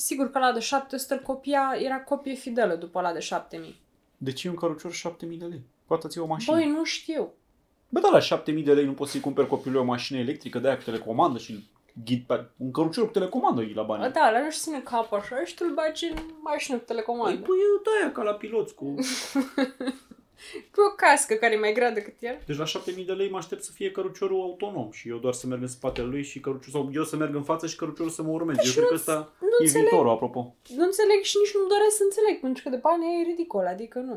Sigur că la de 700 îl copia, era copie fidelă după la de 7000. De ce e un cărucior 7000 de lei? Poate ți o mașină. Băi, nu știu. Bă, da, la 7000 de lei nu poți să-i cumperi copilului o mașină electrică de aia cu telecomandă și ghid pe... un cărucior cu telecomandă e la bani. Bă, Da, la nu ține cap așa și tu îl bagi în mașină cu Păi telecomandă. pui de aia ca la piloți cu... Cu o cască care e mai grea decât el. Deci la 7000 de lei mă aștept să fie căruciorul autonom și eu doar să merg în spatele lui și căruciorul, sau eu să merg în față și căruciorul să mă urmeze. Eu cred că ăsta nu e înțeleg. viitorul, apropo. Nu înțeleg și nici nu doresc să înțeleg, pentru că de bani e ridicol, adică nu.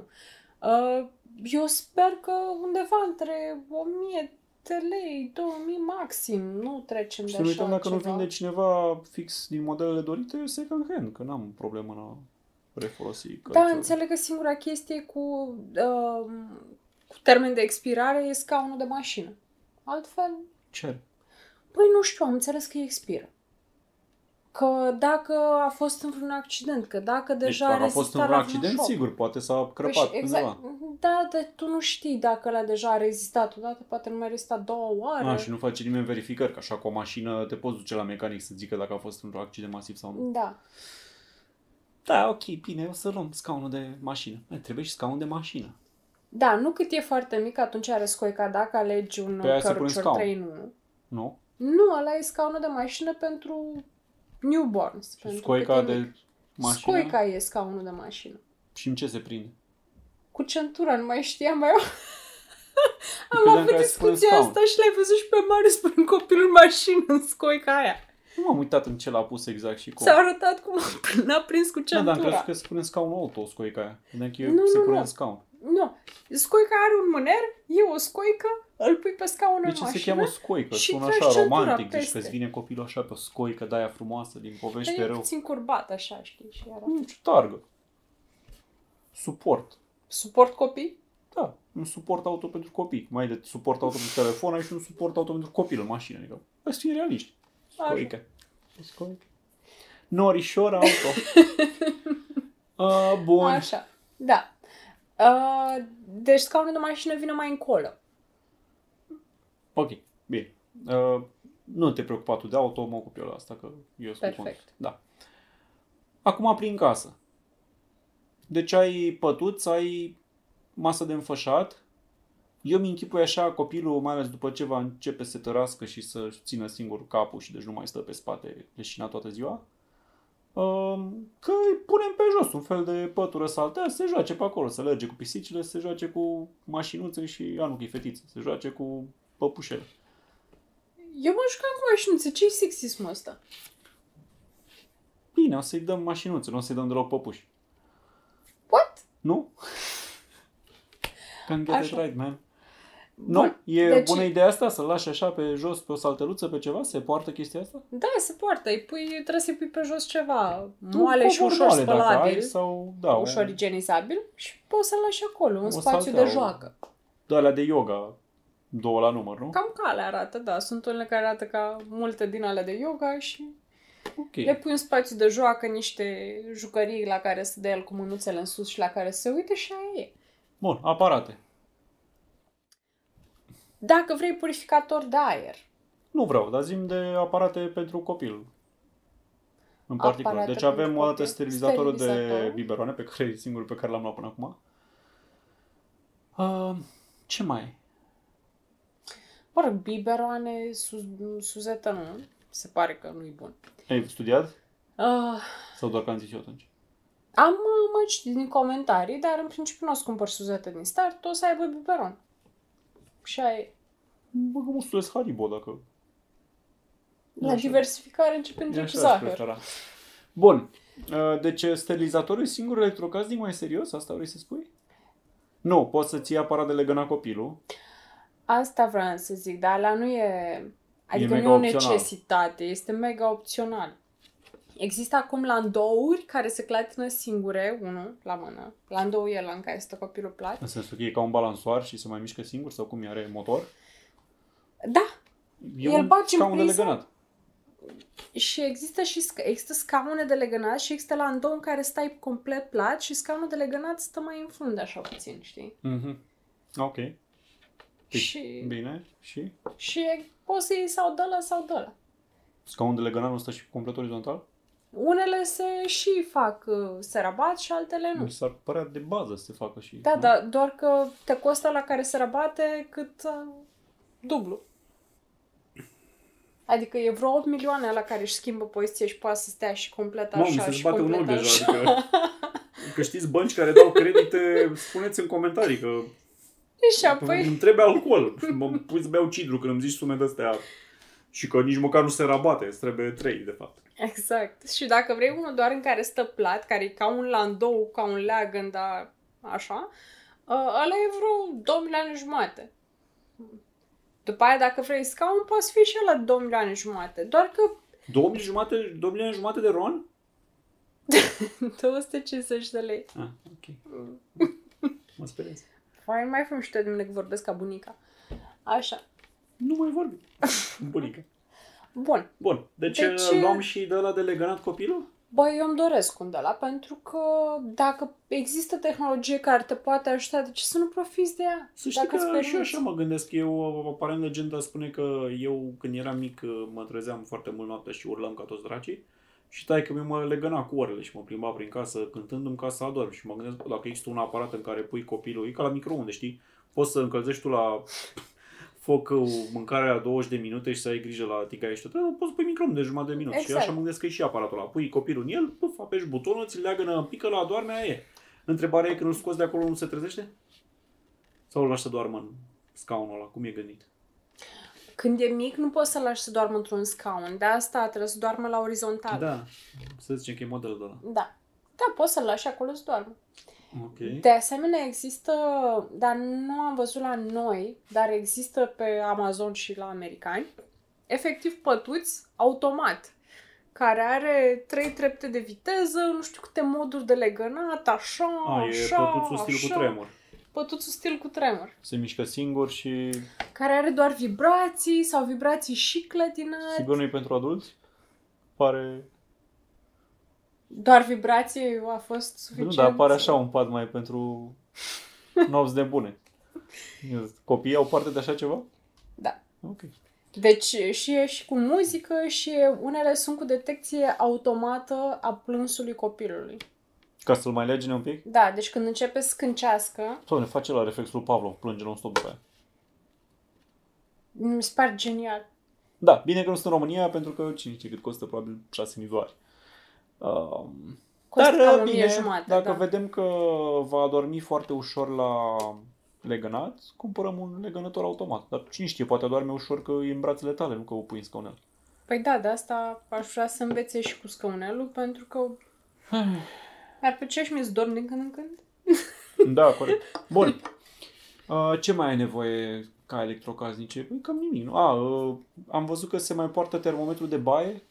Uh, eu sper că undeva între 1000 de lei, 2000 maxim, nu trecem de Și să nu așa uităm dacă nu ceva. vinde cineva fix din modelele dorite, second hand, că n-am problemă în a refolosi Da, căruciorul. înțeleg că singura chestie cu, uh, cu termen de expirare e scaunul de mașină. Altfel, Ce are? păi nu știu, am înțeles că expiră. Că dacă a fost în vreun accident, că dacă Deci deja dacă a a fost în rezistat vreun la accident, șoc. sigur, poate s-a crăpat Păi și undeva. Da, dar tu nu știi dacă ăla deja a rezistat odată, poate nu mai rezistat două oare. A, și nu face nimeni verificări, că așa cu o mașină te poți duce la mecanic să zică dacă a fost într-un accident masiv sau nu. Da. Da, ok, bine, o să luăm scaunul de mașină. Mai trebuie și scaun de mașină. Da, nu cât e foarte mic, atunci are scoica dacă alegi un Pe aia se pune cărucior scaun. 3 în 1. Nu? Nu, ăla e scaunul de mașină pentru newborns. Și pentru scoica cât e de mic. mașină? Scoica e scaunul de mașină. Și în ce se prinde? Cu centura, nu mai știam mai eu. Am credeam avut că ai spune discuția scaun. asta și l-ai văzut și pe Marius prin copilul în mașină în scoica aia. Nu m-am uitat în ce l-a pus exact și cum. S-a arătat cum n-a prins cu Da, centura. dar am crezut că se pune în scaunul auto, scoica aia. Credeam că e- Nu, se nu, pune nu. în scaun. Nu. Scoica are un mâner, e o scoică, îl pui pe scaun De în ce mașină. se cheamă scoică? și Sună tragi așa centura romantic, deci peste. că îți vine copilul așa pe o scoică de aia frumoasă din povești E pe rău. puțin curbat așa, știi, și era. Nu știu, targă. Suport. Suport copii? Da, un suport auto pentru copii. Mai de suport auto pentru telefon, ai și un suport auto pentru copil în mașină. Adică, hai să fim realiști. Scoică. Scoică. Norișor auto. uh, bun. Așa, da. Uh, deci scaunul de mașină vine mai încolo. Ok, bine. Uh, nu te preocupa tu de auto, mă ocup eu la asta, că eu sunt Perfect. cont. Da. Acum prin casă. Deci ai pătuț, ai masă de înfășat. Eu mi închipui așa copilul, mai ales după ce va începe să se tărască și să țină singur capul și deci nu mai stă pe spate leșinat toată ziua. um, Că îi punem pe jos un fel de pătură saltea, să se joace pe acolo, să lerge cu pisicile, să se joace cu mașinuțe și, a nu, că e fetiță, să se joace cu păpușele. Eu mă jucam cu mașinuțe, ce-i sexismul ăsta? Bine, o să-i dăm mașinuțe, nu o să-i dăm deloc păpuși. What? Nu? Can't get it Așa. right, man. Nu, Bun, e deci- bună ideea asta să-l lași așa pe jos, pe o salteluță, pe ceva? Se poartă chestia asta? Da, se poartă, îi pui, trebuie să-i pui pe jos ceva moale și covor ușor moale, dacă ai, spălabil, sau, da, ușor igienizabil și poți să-l lași acolo, un O spațiu saltea, de o- joacă. de alea de yoga, două la număr, nu? Cam ca alea arată, da. Sunt unele care arată ca multe din alea de yoga și Ok. le pui un spațiu de joacă, niște jucării la care să dea el cu mânuțele în sus și la care să se uite și aia e. Bun, aparate. Dacă vrei purificator de aer, Nu vreau, dar zim de aparate pentru copil. În particular. Aparate Deci avem pentru o dată copil. sterilizatorul de Sterilizator. biberoane, pe care e singurul pe care l-am luat până acum. Uh, ce mai e? mă rog, biberoane, sus, suzetă nu, se pare că nu-i bun. Ai studiat? Uh, Sau doar că am zis eu atunci? am uh, mai citit din comentarii, dar în principiu nu o să cumpăr suzetă din start, o să aibă biberon. Și aia e. Bă, că mustulesc Haribo dacă... La Așa. diversificare începem E de cu așa zahăr. prefera. Bun. Uh, Deci sterilizatorul e singurul electrocasnic mai serios? Asta vrei să spui? Nu, poți să-ți iei aparat de legăna copilul. Asta vreau să zic, dar la nu e... Adică mega nu e o opțional. necesitate, este mega opțional. Există acum landouri care se clatină singure, unul la mână. Landou e la în care stă copilul plat. În sensul că e ca un balansoar și se mai mișcă singur sau cum e, are motor? Da, E El un bagi în scaun de priză? legănat. și există și sca- există scaune de legănat și există landou în care stai complet plat și scaunul de legănat stă mai în frunte așa puțin, știi? Mhm. Ok. Deci, Și, Bine. Și? și e- poți să iei sau de ăla sau de ăla. Scaun de legănat nu stă și complet orizontal? Unele se și fac uh, se rabat și altele nu. Mi s-ar părea de bază să se facă și... Da, nu? da, doar că te costă la care se rabate cât uh, dublu. Adică e vreo 8 milioane la care își schimbă poziție și poate să stea și complet așa Mamă, mi se și bate un complet ochi deja. așa. Adică, că știți bănci care dau credite, spuneți în comentarii că Și apoi, îmi trebuie alcool. Mă pui să beau cidru când îmi zici sume de astea. Și că nici măcar nu se rabate, îți trebuie trei, de fapt. Exact. Și dacă vrei unul doar în care stă plat, care e ca un landou, ca un leagăn, dar așa, uh, ăla e vreo 2 milioane jumate. După aia, dacă vrei scaun, poți fi și ăla 2 milioane jumate. Doar că Două milioane jumate, două milioane jumate de ron? 250 de lei. Ah, ok. Mă speriați. Mai mai făm și de mine că vorbesc ca bunica. Așa. Nu mai vorbi. Bunica. Bun. Bun, deci, Deci, deci luam și de la de legănat copilul? Băi, eu îmi doresc un de la pentru că dacă există tehnologie care te poate ajuta, de ce să nu profiți de ea? Să știi dacă îți că și permiți. așa mă gândesc. Eu, aparent, legenda spune că eu, când eram mic, mă trezeam foarte mult noaptea și urlam ca toți dracii. Și tai că mi mă legăna cu orele și mă plimba prin casă cântându-mi ca să adorm. Și mă gândesc, bă, dacă există un aparat în care pui copilul, e ca la microunde, știi? Poți să încălzești tu la foc uh, mâncarea la 20 de minute și să ai grijă la tigaie și tot. Da, poți să pui microunde de jumătate de minut. Și Exact. așa mă gândesc că e și aparatul ăla. Pui copilul în el, puf, apeși butonul, ți leagănă, pică la adorme, aia e. Întrebarea e când îl scoți de acolo, nu se trezește? Sau îl lași să doarmă în scaunul ăla? Cum e gândit? Când e mic, nu poți să-l lași să doarmă într-un scaun. De asta trebuie să doarmă la orizontal. Da, să zicem că e modelul de ăla. Da. Da, poți să-l lași acolo să doarmă. Ok. De asemenea, există, dar nu am văzut la noi, dar există pe Amazon și la americani, efectiv pătuți automat, care are trei trepte de viteză, nu știu câte moduri de legănat, așa, A, e așa, pătuțul stil așa. cu tremur. Pătuțul stil cu tremur. Se mișcă singur și Care are doar vibrații sau vibrații și clătinări. sigur nu e pentru adulți? Pare... Doar vibrații a fost Nu, suficient. dar pare așa un pad mai pentru nopți de bune. Copiii au parte de așa ceva? Da. Ok. Deci și e și cu muzică și e- unele sunt cu detecție automată a plânsului copilului. Ca să-l mai legine un pic? Da, deci când începe să scâncească, Sau ne face la reflexul lui Pavlov, plânge non-stop după aia. mi se pare genial. Da, bine că nu sunt în România, pentru că cine știe cât costă, probabil 6.000 dolari. Um, Costă dar cam o bine, mie jumate, dacă da. vedem că va adormi foarte ușor la legănat, cumpărăm un legănător automat. Dar cine știe, poate adorme ușor că e în brațele tale, nu că o pui în scaunel. Păi da, de asta aș vrea să învețe și cu scăunelul, pentru că ar plăcea și mie să dorm din când în când. Da, corect. Bun. Uh, ce mai ai nevoie ca electrocasnice? Păi cam nimic, nu? A, uh, am văzut că se mai poartă termometru de baie.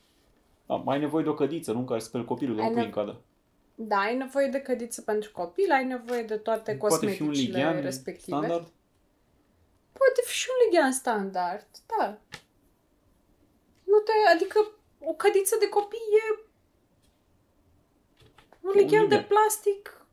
A, mai ai nevoie de o cădiță, nu? În care speli copilul, că Ai nu pui nev- în cadă. Da, ai nevoie de cădiță pentru copil, ai nevoie de toate Poate fi un cosmeticile lighean respective. standard? Poate fi și un lighean standard, da. Nu te, adică o cădiță de copii e un Un lighean de lighean. plastic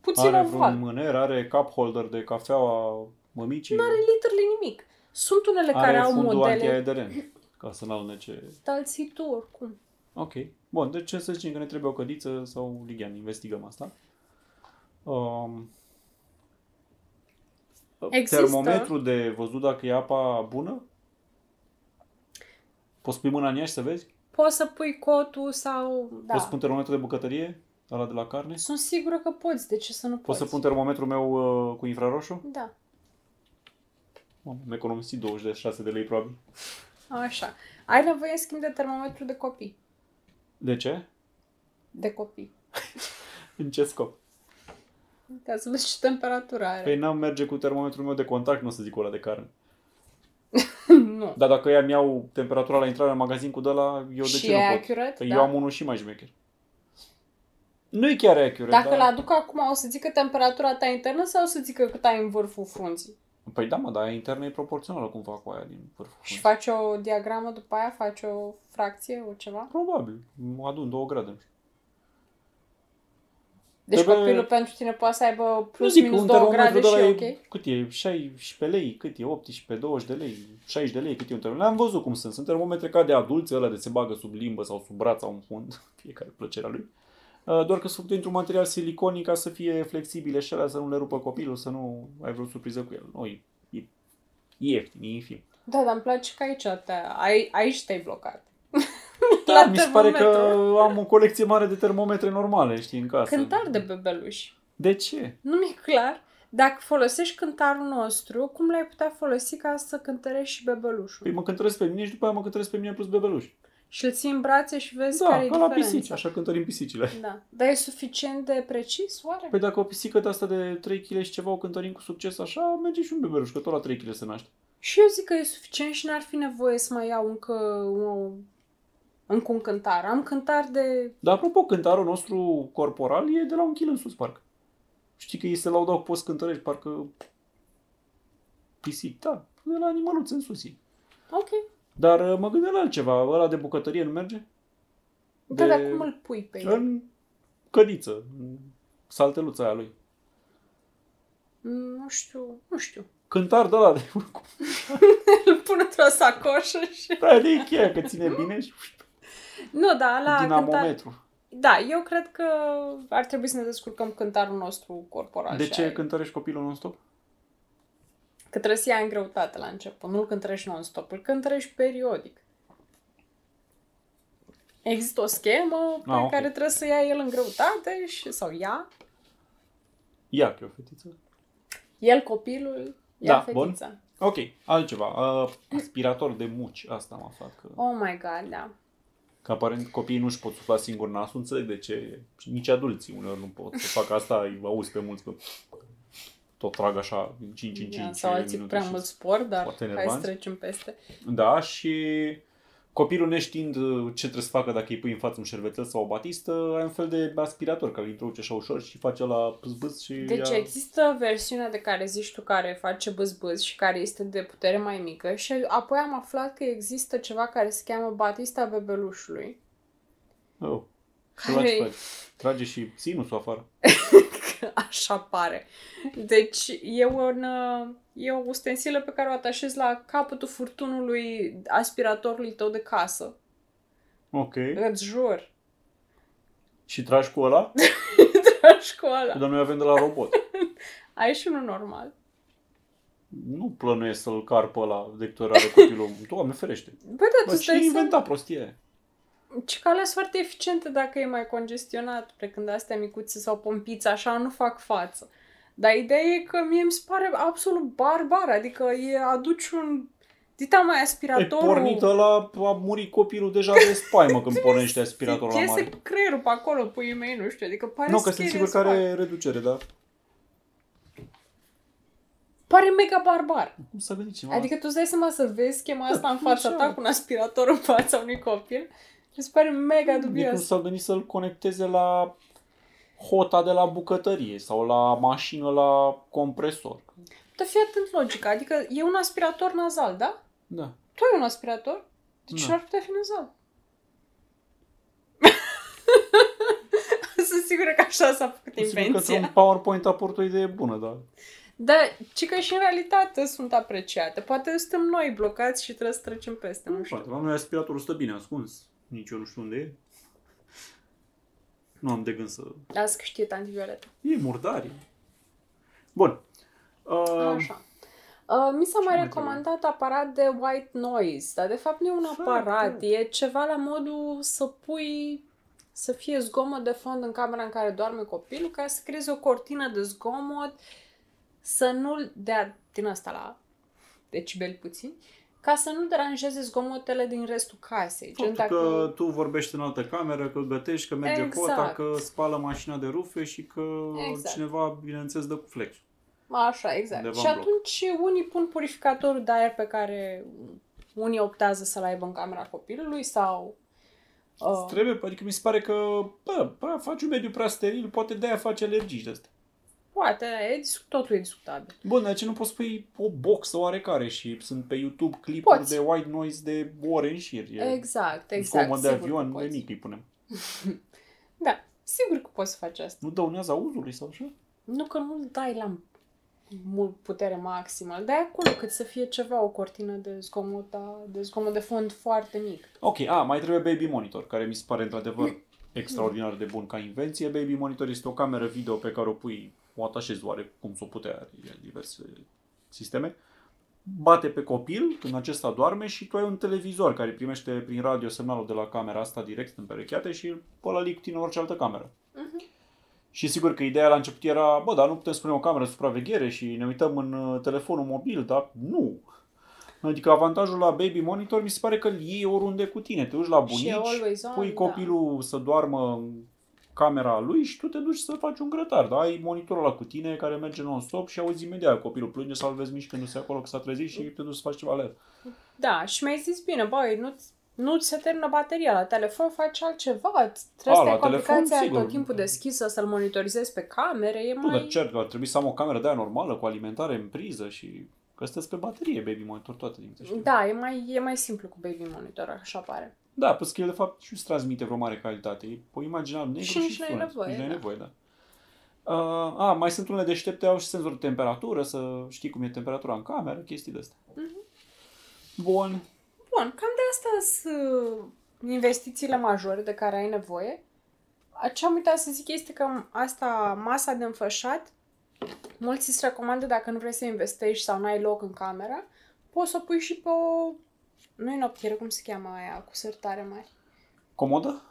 puțin Are oval. vreun mâner, are cup holder de cafeaua mămicii. Nu are literally nimic. Sunt unele are care au fundul modele antiaderent, ca să n-alnece. talțitu oricum. Ok. Bun, deci ce să zicem că ne trebuie o cădiță sau lighean, investigăm asta. Um, Există. Termometru de văzut dacă e apa bună? Poți pui mâna în ea și să vezi? Poți să pui cotul sau... Da. Poți să pun termometru de bucătărie? Ăla de la carne? Sunt sigură că poți, de ce să nu poți? Poți să pun termometrul meu uh, cu infraroșu? Da. Mamă, Am economisit 26 de lei probabil. Așa. Ai nevoie, în schimb, de termometru de copii. De ce? De copii. În ce scop? Ca să vezi ce temperatură are. Păi n-am merge cu termometrul meu de contact, nu o să zic ăla de carne. nu. Dar dacă ea mi-au temperatura la intrare în magazin cu de la, eu de și ce e nu pot? accurate? Că da? eu am unul și mai șmecher. Nu e chiar accurate, Dacă dar... îl aduc acum, o să zică temperatura ta internă sau o să zică cât ai în vârful frunții? Păi da, mă, dar aia internă e proporțională cum fac cu aia din vârful. Și faci o diagramă după aia? Faci o fracție, o ceva? Probabil. Mă adun două grade. nu știu. Deci Trebuie- copilul pentru tine poate să aibă Nu plus zic, minus un 2 termometru grade de și la e e, ok? cât e, 16 lei, cât e, 18, 20 de lei, 60 de lei, cât e un termometru. Le-am văzut cum sunt. Sunt termometre ca de adulți, ăla de se bagă sub limbă sau sub braț sau în fund, fiecare plăcerea lui. Uh, Doar că sunt dintr-un material siliconic ca să fie flexibile și alea să nu le rupă copilul, să nu ai vreo surpriză cu el. Nu, e, e ieftin, e infim. Da, dar îmi place că aici, te, ai, aici te-ai blocat. Da, mi se pare că termometru. am o colecție mare de termometre normale, știi, în casă. Cântar de bebeluși. De ce? Nu mi-e clar. Dacă folosești cântarul nostru, cum l-ai putea folosi ca să cântărești și bebelușul? Păi mă cântăresc pe mine și după aia mă cântăresc pe mine plus bebeluș. Și îl ții în brațe și vezi Da, care e ca la diferența. pisici, așa cântărim pisicile. Da. Dar e suficient de precis, oare? Păi dacă o pisică de asta de 3 kg și ceva o cântărim cu succes așa, merge și un bebeluș, că tot la 3 kg se naște. Și eu zic că e suficient și n-ar fi nevoie să mai iau încă, o, încă un cântar. Am cântar de... Dar apropo, cântarul nostru corporal e de la un kg în sus, parcă. Știi că ei se laudau că poți cântărești, parcă pisic, da, de la animăluț în sus e. Ok. Dar uh, mă gândeam la altceva, ăla de bucătărie nu merge? Da, dar cum îl pui pe el? În cădiță, în salteluța aia lui. Mm, Nu știu, nu știu. Cântar de la de, Îl pun într-o sacoșă și... da, de Ikea, că ține bine și Nu, da, la cântar... dinamometru. Da, eu cred că ar trebui să ne descurcăm cântarul nostru corporal. De și ce ai- cântărești copilul non-stop? Că trebuie să ia în greutate la început. Nu-l cântărești non-stop, îl cântărești periodic. Există o schemă pe Ah, ok. care trebuie să ia el în greutate și, sau ea, Ia că e o fetiță. el copilul, Da, ea bun. fetița. Ok, altceva. Uh, aspirator de muci. Asta am aflat. Că, Oh my god, da. că aparent copiii nu-și pot sufla singur nasul. Înțeleg de ce. Și nici adulții uneori nu pot să facă asta. Îi auzi pe mulți că tot trag așa din 5 în 5 Da, sau alții cu minute prea și- mult spor, dar foarte hai să enervanți. trecem peste. Da, și copilul neștiind uh, ce trebuie să facă dacă îi pui în față un șervețel sau o batistă, ai un fel de aspirator care îl introduce așa ușor și face la bâz și Deci ia... există versiunea de care zici tu care face bâzbâz și care este de putere mai mică și apoi am aflat că există ceva care se cheamă Batista bebelușului. Oh. Ce Care- faci? Trage și sinusul afară. Așa pare. Deci e, un, uh, e o ustensilă pe care o atașezi la capătul furtunului aspiratorului tău de casă. Ok. Îți jur. Și tragi cu ăla? La școală. Dar noi avem de la robot. Ai și unul normal. Nu plănuiesc să-l car pe ăla de câte ori are copilul. Doamne ferește. Bă, dar tu Bă, îți ce dai inventa seama prostie aia? ce calea sunt foarte eficiente dacă e mai congestionat, precând astea micuțe sau pompiți, așa nu fac față. Dar ideea e că mie mi se pare absolut barbar, adică e, aduci un... Dita mai Ai aspiratorul... pornit ăla, a murit copilul deja de spaimă când pornește aspiratorul la Iese mare. creierul pe acolo, puii mei, nu știu, adică pare Nu, că sunt scary sigur as că fuck. are reducere, dar Pare mega barbar. cum s-a gândit cineva? Adică tu îți dai seama să vezi schema asta în fața Așa. ta cu un aspirator în fața unui copil? Mi se pare mega de cum dubios. s-a gândit să-l conecteze la hota de la bucătărie sau la mașină la compresor. Dar fii atent logica, adică e un aspirator nazal, da? Da. Tu ai un aspirator? Deci Da. nu ar putea fi nazal. Sunt sigură că așa s-a făcut Sigur că invenția. într-un PowerPoint aport o idee bună, dar Dar ci că și în realitate sunt apreciate. Poate suntem noi blocați și trebuie să trecem peste, nu nu știu. știu. La noi aspiratorul stă bine ascuns. Nici eu nu știu unde e. Nu am de gând să... Las că știe tanti Violeta. E murdari. Bun. Uh, Așa. Uh, mi s-a ce mai mai recomandat aparat de white noise, dar de fapt nu e un Foarte. aparat, e ceva la modul să pui să fie zgomot de fond în camera în care doarme copilul, ca să creezi o cortină de zgomot, să nu dea din asta la decibeli puțini, ca să nu deranjeze zgomotele din restul casei. Gen Faptul dacă... că tu vorbești în altă cameră, că gătești, că merge Exact. pota, că spală mașina de rufe și că Exact. cineva, bineînțeles, dă cu flexul. Așa, exact. Undeva și în bloc. atunci unii pun purificatorul de aer pe care unii optează să-l aibă în camera copilului sau... Uh, Trebuie, adică mi se pare că, bă, prea faci un mediu prea steril, poate de-aia face alergii de astea. Poate, e, dis- totul e discutabil. Bun, dar ce nu poți pui o boxă oarecare și sunt pe YouTube clipuri Poți. de white noise de ore în șir. E Exact, un exact. zgomot de sigur avion, că de poți. mic îi punem. Da, sigur că poți să faci asta. Nu dăunează auzului sau așa? Nu că nu dai la mult putere maximă. Dai acolo cât să fie ceva, o cortină de zgomot, da, de zgomot de fond foarte mic. Ok, a, mai trebuie Baby Monitor, care mi se pare într-adevăr extraordinar de bun ca invenție. Baby Monitor este o cameră video pe care o pui, o atașezi oare cum s-o putea, are diverse sisteme. Bate pe copil când acesta doarme și tu ai un televizor care primește prin radio semnalul de la camera asta direct împerecheate și îl alic cu tine în orice altă cameră. Și sigur că ideea la început era, bă, dar nu putem spune o cameră de supraveghere și ne uităm în uh, telefonul mobil, dar nu. Adică avantajul la Baby Monitor mi se pare că îl iei oriunde cu tine. Te duci la Și e bunici, always on, pui da. copilul să doarmă în camera lui și tu te duci să faci un grătar. Da? Ai monitorul ăla cu tine care merge non-stop și auzi imediat copilul plânge sau îl vezi mișcându-se acolo că s-a trezit și te duci să faci ceva la el. Da, și mi-ai zis bine, băi, nu nu ți se termină bateria la telefon, faci altceva. Trebuie A, să la stai cu telefon, aplicația sigur. tot timpul deschisă, să-l monitorizezi pe camere, e Nu, mai... dar cer că ar trebui să am o cameră de aia normală cu alimentare în priză și că astea sunt pe baterie Baby Monitor toate din câte știu. Da, e mai, e mai simplu cu Baby Monitor, așa pare. Da, plus că el de fapt și îți transmite vreo mare calitate. E o imagine negru Și și, nici n-ai sunet. nevoie, Nici n-ai da. nevoie, da. Uh, a, mai sunt unele deștepte, au și senzor de temperatură, să știi cum e temperatura în cameră, chestii de astea. Mhm. Bun. Bun, cam de asta sunt investițiile majore de care ai nevoie. Ce am uitat să zic este că asta, masa de înfășat, mulți îți recomandă dacă nu vrei să investești sau n-ai loc în camera, poți să o pui și pe o... Nu e noptieră, cum se cheamă aia, cu sertare mari. Comodă?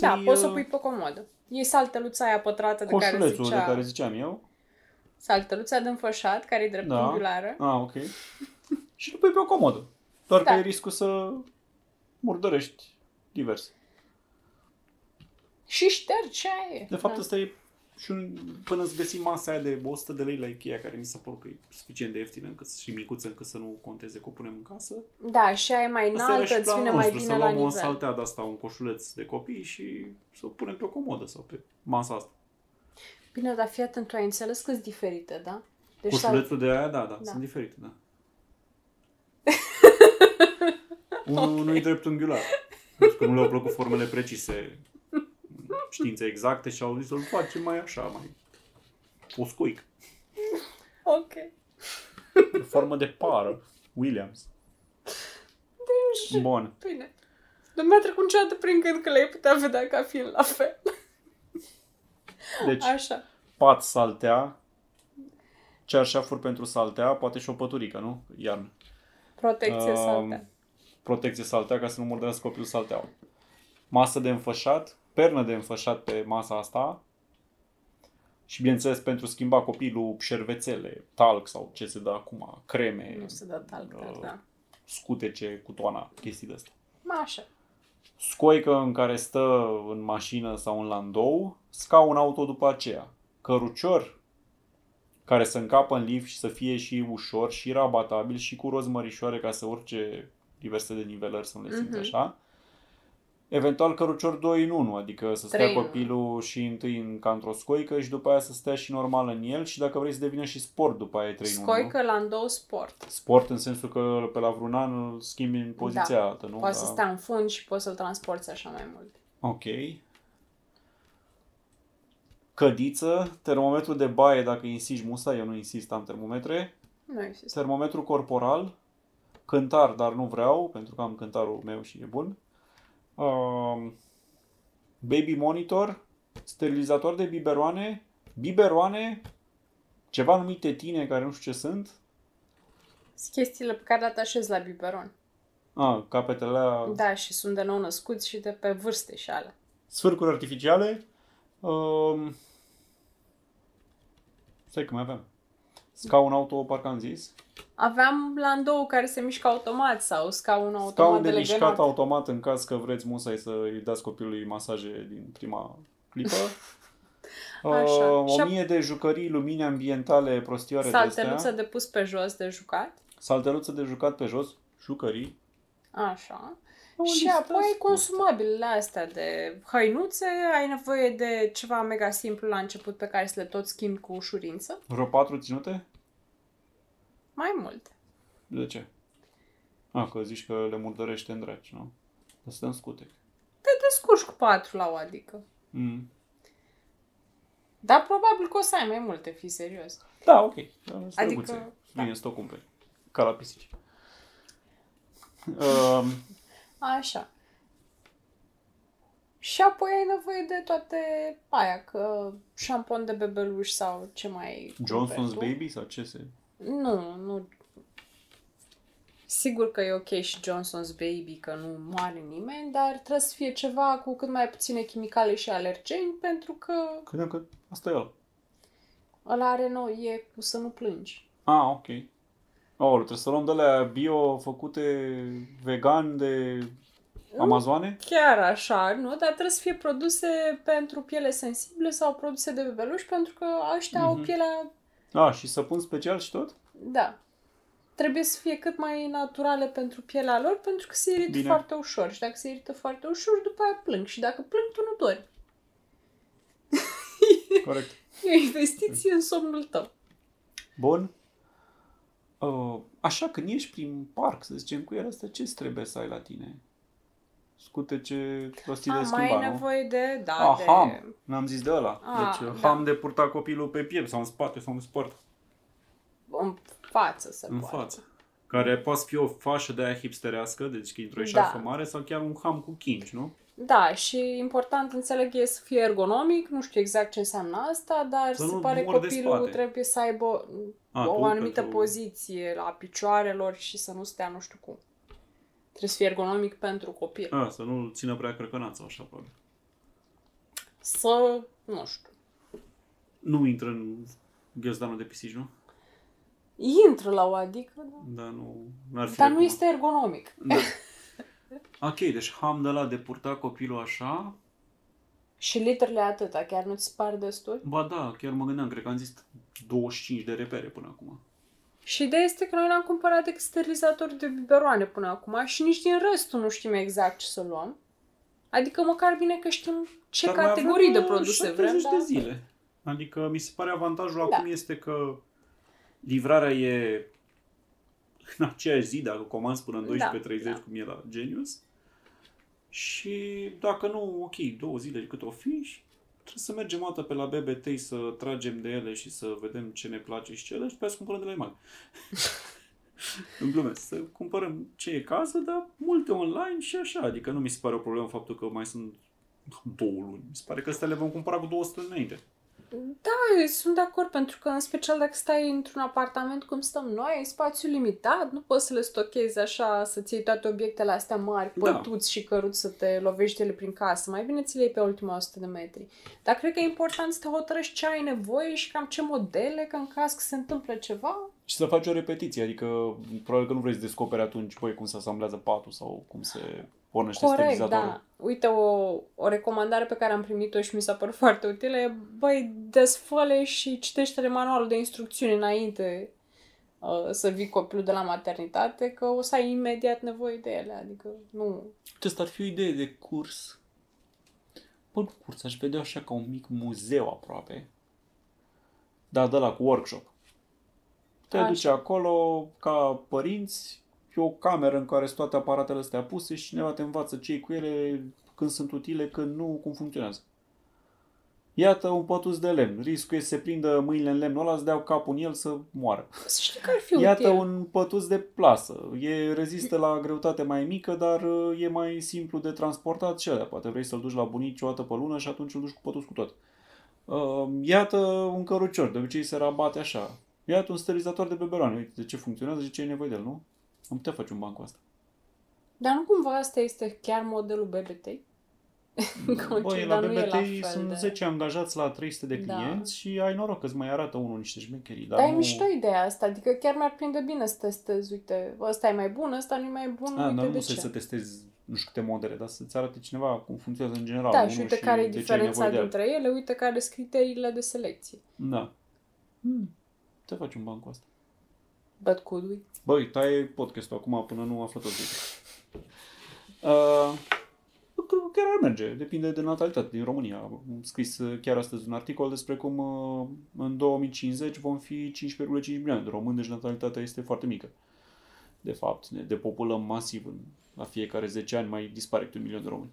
Da, Să-i, poți să o uh, pui pe comodă. E salteluța aia pătrată de care Coșulețul zicea... de care ziceam eu. Salteluța de înfășat, care e Da. dreptunghiulară. Ah, ok. și îl pui pe o comodă. Doar Da. că e riscul să murdărești divers. Și ștergi ce aia e. De fapt, Da. ăsta e și un, până îți găsi masa aia de 100 de lei la Ikea, care mi se pare că e suficient de ieftină încât, și micuță încât să nu conteze că o punem în casă. Da, și aia e mai Asta era înaltă, și îți vine planul mai nostru, bine să la luăm o nivel. saltea de asta, un coșuleț de copii și să o punem pe o comodă sau pe masa asta. Bine, dar fii atent, tu ai înțeles că sunt diferite, da? Deci sal... Coșulețul de aia, da, da, Da. sunt diferite, da. Unul nu e dreptunghiular. Pentru că nu le-au plăcut formele precise, științe exacte și au zis să-l facem mai așa, mai poscoic. Ok. Formă de pară. Williams. Bun. Bine. Nu mi-a trecut niciodată prin gând că le-ai putea vedea ca fiind la fel. Deci, Așa. pat saltea, cearșafuri pentru saltea, poate și o păturică, nu? Iarnă. Protecție Um, saltea. Protecție saltea ca să nu murdărească copilul salteaua. Masă de înfășat, pernă de înfășat pe masa asta și bineînțeles pentru schimba copilul șervețele, talc sau ce se dă acum, creme, Nu se dă talc, dar uh, da. scutece cu toana, chestii de astea. Așa. Scoică în care stă în mașină sau în landou, scaun auto după aceea. Cărucior care să încapă în lift și să fie și ușor și rabatabil și cu rozmărișoare ca să urce diverse de nivelări să nu le simți Mhm. așa. Eventual cărucior 2 în 1, adică să stea Trei în copilul și întâi în, ca într-o scoică și după aia să stea și normal în el și dacă vrei să devină și sport după aia e 3 în 1. Scoică landou sport. Sport în sensul că pe la vreun an îl schimbi în poziția Da. altă, nu? Poate Da. să stea în fund și poți să-l transporti așa mai mult. Ok. Cădiță, termometru de baie dacă insisti musa, eu nu insist, am termometre. Nu există. Termometru corporal, cântar, dar nu vreau, pentru că am cântarul meu și e bun. Um, baby monitor, sterilizator de biberoane, biberoane, ceva numite tine care nu știu ce sunt. Sunt chestiile pe care le atașezi la biberon. Ah, capetele alea, Da, și sunt de nou născuți și de pe vârste și ale. sfârcuri artificiale. Um, stai că mai aveam. Scaun auto, parcă am zis. Aveam landou care se mișcă automat sau scaun automat Scaun de de mișcat legănat. automat în caz că vreți musai să îi dați copilului masaje din prima clipă. Așa. Uh, Și o a- mie de jucării, lumini ambientale, prostioare de Salteluță astea. de pus pe jos de jucat. Salteluță de jucat pe jos, jucării. Așa. O și listă apoi scurtă. consumabilele astea de hăinuțe, ai nevoie de ceva mega simplu la început pe care să le tot schimbi cu ușurință. Vreo patru ținute? Mai mult. De ce? A, că zici că le murdărește în draci, nu? Să stăm scutec. Te descurci cu patru la o adică. Mm. Dar probabil că o să ai mai multe, fi serios. Da, ok. Da, Adică, adică, da. Bine, să o cumperi. Ca la pisici. Um, Așa. Și apoi ai nevoie de toate aia, că șampon de bebeluș sau ce mai cumperi Johnson's tu. Baby sau ce se... Nu, nu. Sigur că e ok și Johnson's Baby, că nu moare nimeni, dar trebuie să fie ceva cu cât mai puține chimicale și alergeni, pentru că Credeam că asta e el. ăla are nou, e cu să nu plângi. Ah, ok. Oh, trebuie să luăm de alea bio făcute vegan de Amazoane? Chiar așa, nu? Dar trebuie să fie produse pentru piele sensibilă sau produse de bebeluș, pentru că ăștia au Mhm. pielea Ah, și săpun special și tot? Da. Trebuie să fie cât mai naturale pentru pielea lor, pentru că se irită Bine. foarte ușor. Și dacă se irită foarte ușor, după aia plâng. Și dacă plâng, tu nu dori. Corect. E o investiție în somnul tău. Bun. Uh, așa, când ești prin parc, să zicem, cu el asta, ce trebuie să ai la tine? Scutece prostii de A, mai schimba, ai nu? nevoie de, da, Ah, de... ham. N-am zis de ăla. Ah, deci, da. ham de purta copilul pe piept sau în spate sau în sport. În față se în poate. față. Care poate fi o fașă de aia hipsterească, deci că într-o Da. eșarfă mare, sau chiar un ham cu chinci, nu? Da, și important, înțeleg, e să fie ergonomic, nu știu exact ce înseamnă asta, dar Să se nu pare mor de copilul spate. trebuie să aibă A, o tu anumită pentru- poziție la picioarelor și să nu stea nu știu cum. Trebuie să fie ergonomic pentru copil. A, să nu țină prea crăcănață, așa, probabil. Să, nu știu, Nu intră în ghiozdanul de pisici, nu? intră la o adică, da. Dar nu ar fi dar nu recomand- este ergonomic. Da. Ok, deci ham de la de purta copilul așa. Și literele atâta, chiar nu ți se pare destul? Ba da, chiar mă gândeam, cred că am zis 25 de repere până acum. Și ideea este că noi n-am cumpărat decât sterilizator de biberoane până acum și nici din restul nu știm exact ce să luăm. Adică măcar bine că știm ce Dar mai categorii de avem, uh, produse vrem. 70 Dar... de zile. Adică mi se pare avantajul Da. acum este că livrarea e în aceeași zi, dacă comanzi până în 12.30 Da, da. cum e la Genius. Și dacă nu, ok, două zile cât o fi și trebuie să mergem o dată pe la BBT să tragem de ele și să vedem ce ne place și ce ele și după aia să cumpărăm de la EMAG. în glume, să cumpărăm ce e casă, dar multe online și așa. Adică nu mi se pare o problemă faptul că mai sunt două luni. Mi se pare că astea le vom cumpăra cu două săptămâni înainte. Da, eu sunt de acord, pentru că în special dacă stai într-un apartament cum stăm noi, ai spațiu limitat, nu poți să le stochezi așa, să-ți iei toate obiectele astea mari, Da. pătuți și căruți să te lovești de ele prin casă. Mai bine ți le iei pe ultima 100 de metri. Dar cred că e important să te hotărăști ce ai nevoie și cam ce modele, că în caz că se întâmplă ceva, Și să faci o repetiție, adică probabil că nu vrei să descoperi atunci, băi, cum se asamblează patul sau cum se pornește Corect, sterilizatorul. da. Uite, o, o recomandare pe care am primit-o și mi s-a părut foarte utilă e, băi, desfăle și citește manualul de instrucțiuni înainte uh, să vii copilul de la maternitate, că o să ai imediat nevoie de ele, adică nu... Acesta ar fi o idee de curs. Bă, nu curs, aș vedea așa ca un mic muzeu aproape. Da, de la cu workshop. Te Așa. duci acolo ca părinți, e o cameră în care sunt toate aparatele astea puse și cineva te învață ce cu ele, când sunt utile, când nu, cum funcționează. Iată un pătus de lemn. Riscul e să se prindă mâinile în lemnul ăla, să dea capul în el să moară. Să știi că ar fi Iată util. un pătus de plasă. E rezistă la greutate mai mică, dar uh, e mai simplu de transportat și alea. Poate vrei să-l duci la bunici o dată pe lună și atunci îl duci cu pătus cu tot. Uh, Iată un cărucior, de obicei se rabate așa. Iată un sterilizator de beberoane. Uite de ce funcționează și ce e nevoie de el, nu? Am putea face un ban cu asta. Dar nu cumva asta este chiar modelul BBT? Că Băi, ce, la dar nu e la BBT fel sunt de- 10 angajați la 300 de Da. clienți și ai noroc că îți mai arată unul niște șmecherii. Dar Dar e nu... mișto ideea asta, adică chiar mi-ar prinde bine să testez, uite, ăsta e mai bun, ăsta nu e mai bun, A, uite dar nu de să ce. să testezi nu știu câte modele, dar să-ți arate cineva cum funcționează în general. Da, unul și uite care e de ce ai diferența nevoie de el. dintre ele, uite care sunt criteriile de selecție. Da. Hmm. Te faci un ban cu asta. But could we? Băi, taie podcastul acum până nu află tot zic. Uh, cred că chiar ar merge. Depinde de natalitate din România. Am scris uh, chiar astăzi un articol despre cum uh, în 2050 vom fi 15,5 milioane de români, deci natalitatea este foarte mică. De fapt, ne depopulăm masiv. În, la fiecare 10 ani mai dispare câte un milion de români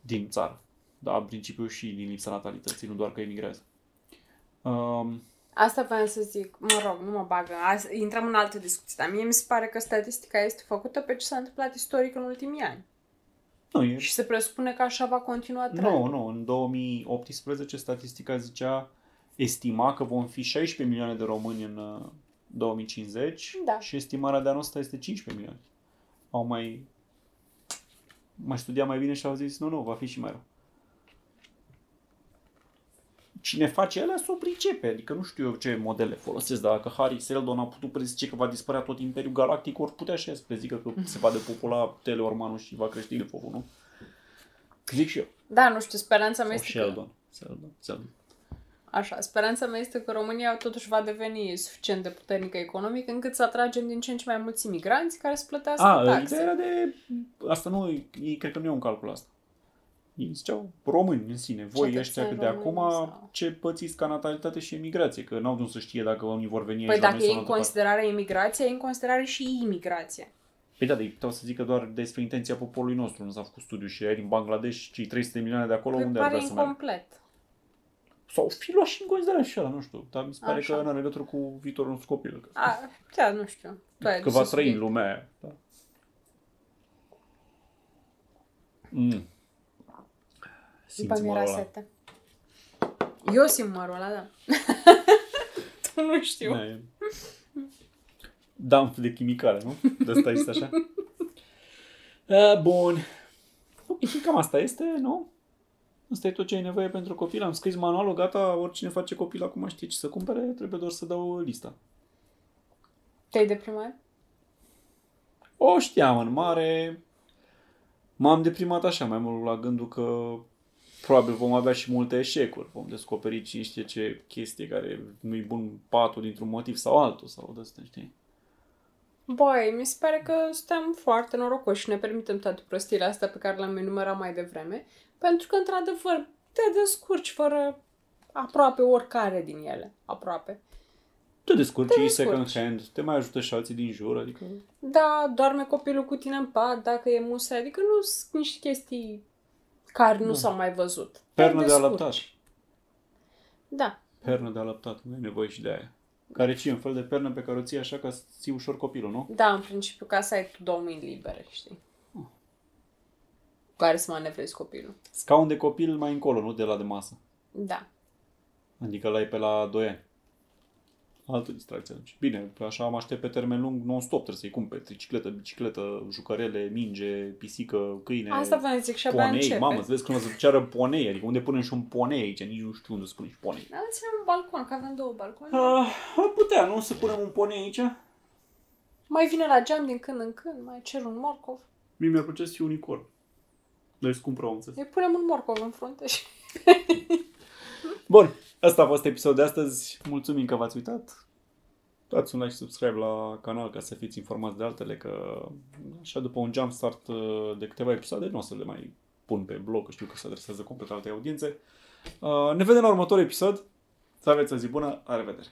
din țară. Da, în principiu și din lipsa natalității, nu doar că emigrează. Um, Asta vreau să zic, mă rog, nu mă bagă, As- intrăm în altă discuție, dar mie mi se pare că statistica este făcută pe ce s-a întâmplat istoric în ultimii ani. nu, e Și se presupune că așa va continua trendul. Nu, nu. În 2018 statistica zicea, estima că vom fi 16 milioane de români în uh, 2050 Da. și estimarea de anul ăsta este 15 milioane. Au mai mai studiat mai bine și au zis, nu, nu, va fi și mai rău. Cine face ele să o pricepe, adică nu știu eu ce modele folosesc, dar dacă Harry Seldon a putut prezice că va dispărea tot Imperiul Galactic, ori putea și el să prezică că se va depopula Teleormanul și va crește Ilfovul, nu? Zic și eu. Da, nu știu, speranța mea Sau este că... Sheldon. Sheldon. Sheldon. Așa, speranța mea este că România totuși va deveni suficient de puternică economic încât să atragem din ce în ce mai mulți imigranți care să plătească A, taxe. ideea era de... Asta nu, ei, cred că nu e un calcul asta. Ei ziceau români în sine. Voi Cetățeni ăștia cât de români acum sau- ce pățiți ca natalitate și emigrație, că n-au de unde să știe dacă unii vor veni Păi aici la dacă noi e sau în în altă parte. considerare imigrația, e în considerare și imigrația. Păi da, de puteau să zică doar despre intenția poporului nostru. Nu s-a făcut studiu și ai din Bangladesh, cei 300 de milioane de acolo, Păi unde ar pare vrea să meargă? incomplet. Sau fi luat și în considerare și ăla, nu știu. Dar mi se pare Așa. că nu are legătură cu viitorul nostru copil. Că, A, da, nu știu. Tu ai că dus va să trăi în spui. lumea aia. Da. Mm. Simți După mi era mărul ăla. sete. Eu simt mărul ăla, da. tu nu știu. Da, e... Damp de chimicale, nu? De asta este așa. A, bun. Ok, și cam asta este, nu? Asta e tot ce ai nevoie pentru copil. Am scris manualul, gata, oricine face copil acum știe ce să cumpere, trebuie doar să dau lista. Te-ai deprimat? O știam în mare. M-am deprimat așa mai mult la gândul că probabil vom avea și multe eșecuri. Vom descoperi cine știe ce chestie care nu-i bun patul dintr-un motiv sau altul sau de asta, știi? Băi, mi se pare că suntem foarte norocoși și ne permitem toate prostiile astea pe care le-am enumerat mai devreme, pentru că, într-adevăr, te descurci fără aproape oricare din ele. Aproape. Te descurci, Te e second descurci. hand, te mai ajută și alții din jur, adică... Da, doarme copilul cu tine în pat, dacă e musă, adică nu sunt niște chestii care nu Da. s-au mai văzut. Te Pernă de descurci. alăptat. Da. Pernă de alăptat, nu ai nevoie și de aia. Care ce? Un fel de pernă pe care o ții așa ca să ții ușor copilul, nu? Da, în principiu, ca să ai tu două mâini libere, știi? Oh. Cu care să manevrezi copilul. Scaun de copil mai încolo, nu de la de masă. Da. Adică la e pe la 2 ani. Altă distracție atunci. Bine, așa am aștept pe termen lung, non-stop trebuie să-i cumperi. Tricicletă, bicicletă, jucărele, minge, pisică, câine, Asta vreau să zic și abia ponei. începe. Mamă, îți vezi când o să ceară ponei, adică unde punem și un ponei aici, nici nu știu unde să punem și ponei. Da, ținem un balcon, că avem două balcoane. Uh, ar putea, nu? Să punem un ponei aici? Mai vine la geam din când în când, mai cer un morcov. Mie mi-ar plăcea să fie unicorn. Dar îți cumpără, am înțeles. Îi punem un morcov în frunte și... Bun, asta a fost episodul de astăzi. Mulțumim că v-ați uitat. Dați un like și subscribe la canal ca să fiți informați de altele, că așa după un jumpstart uh, de câteva episoade nu o să le mai pun pe blog, că știu că se adresează complet alte audiențe. Uh, Ne vedem la următorul episod. Să aveți o zi bună, la revedere!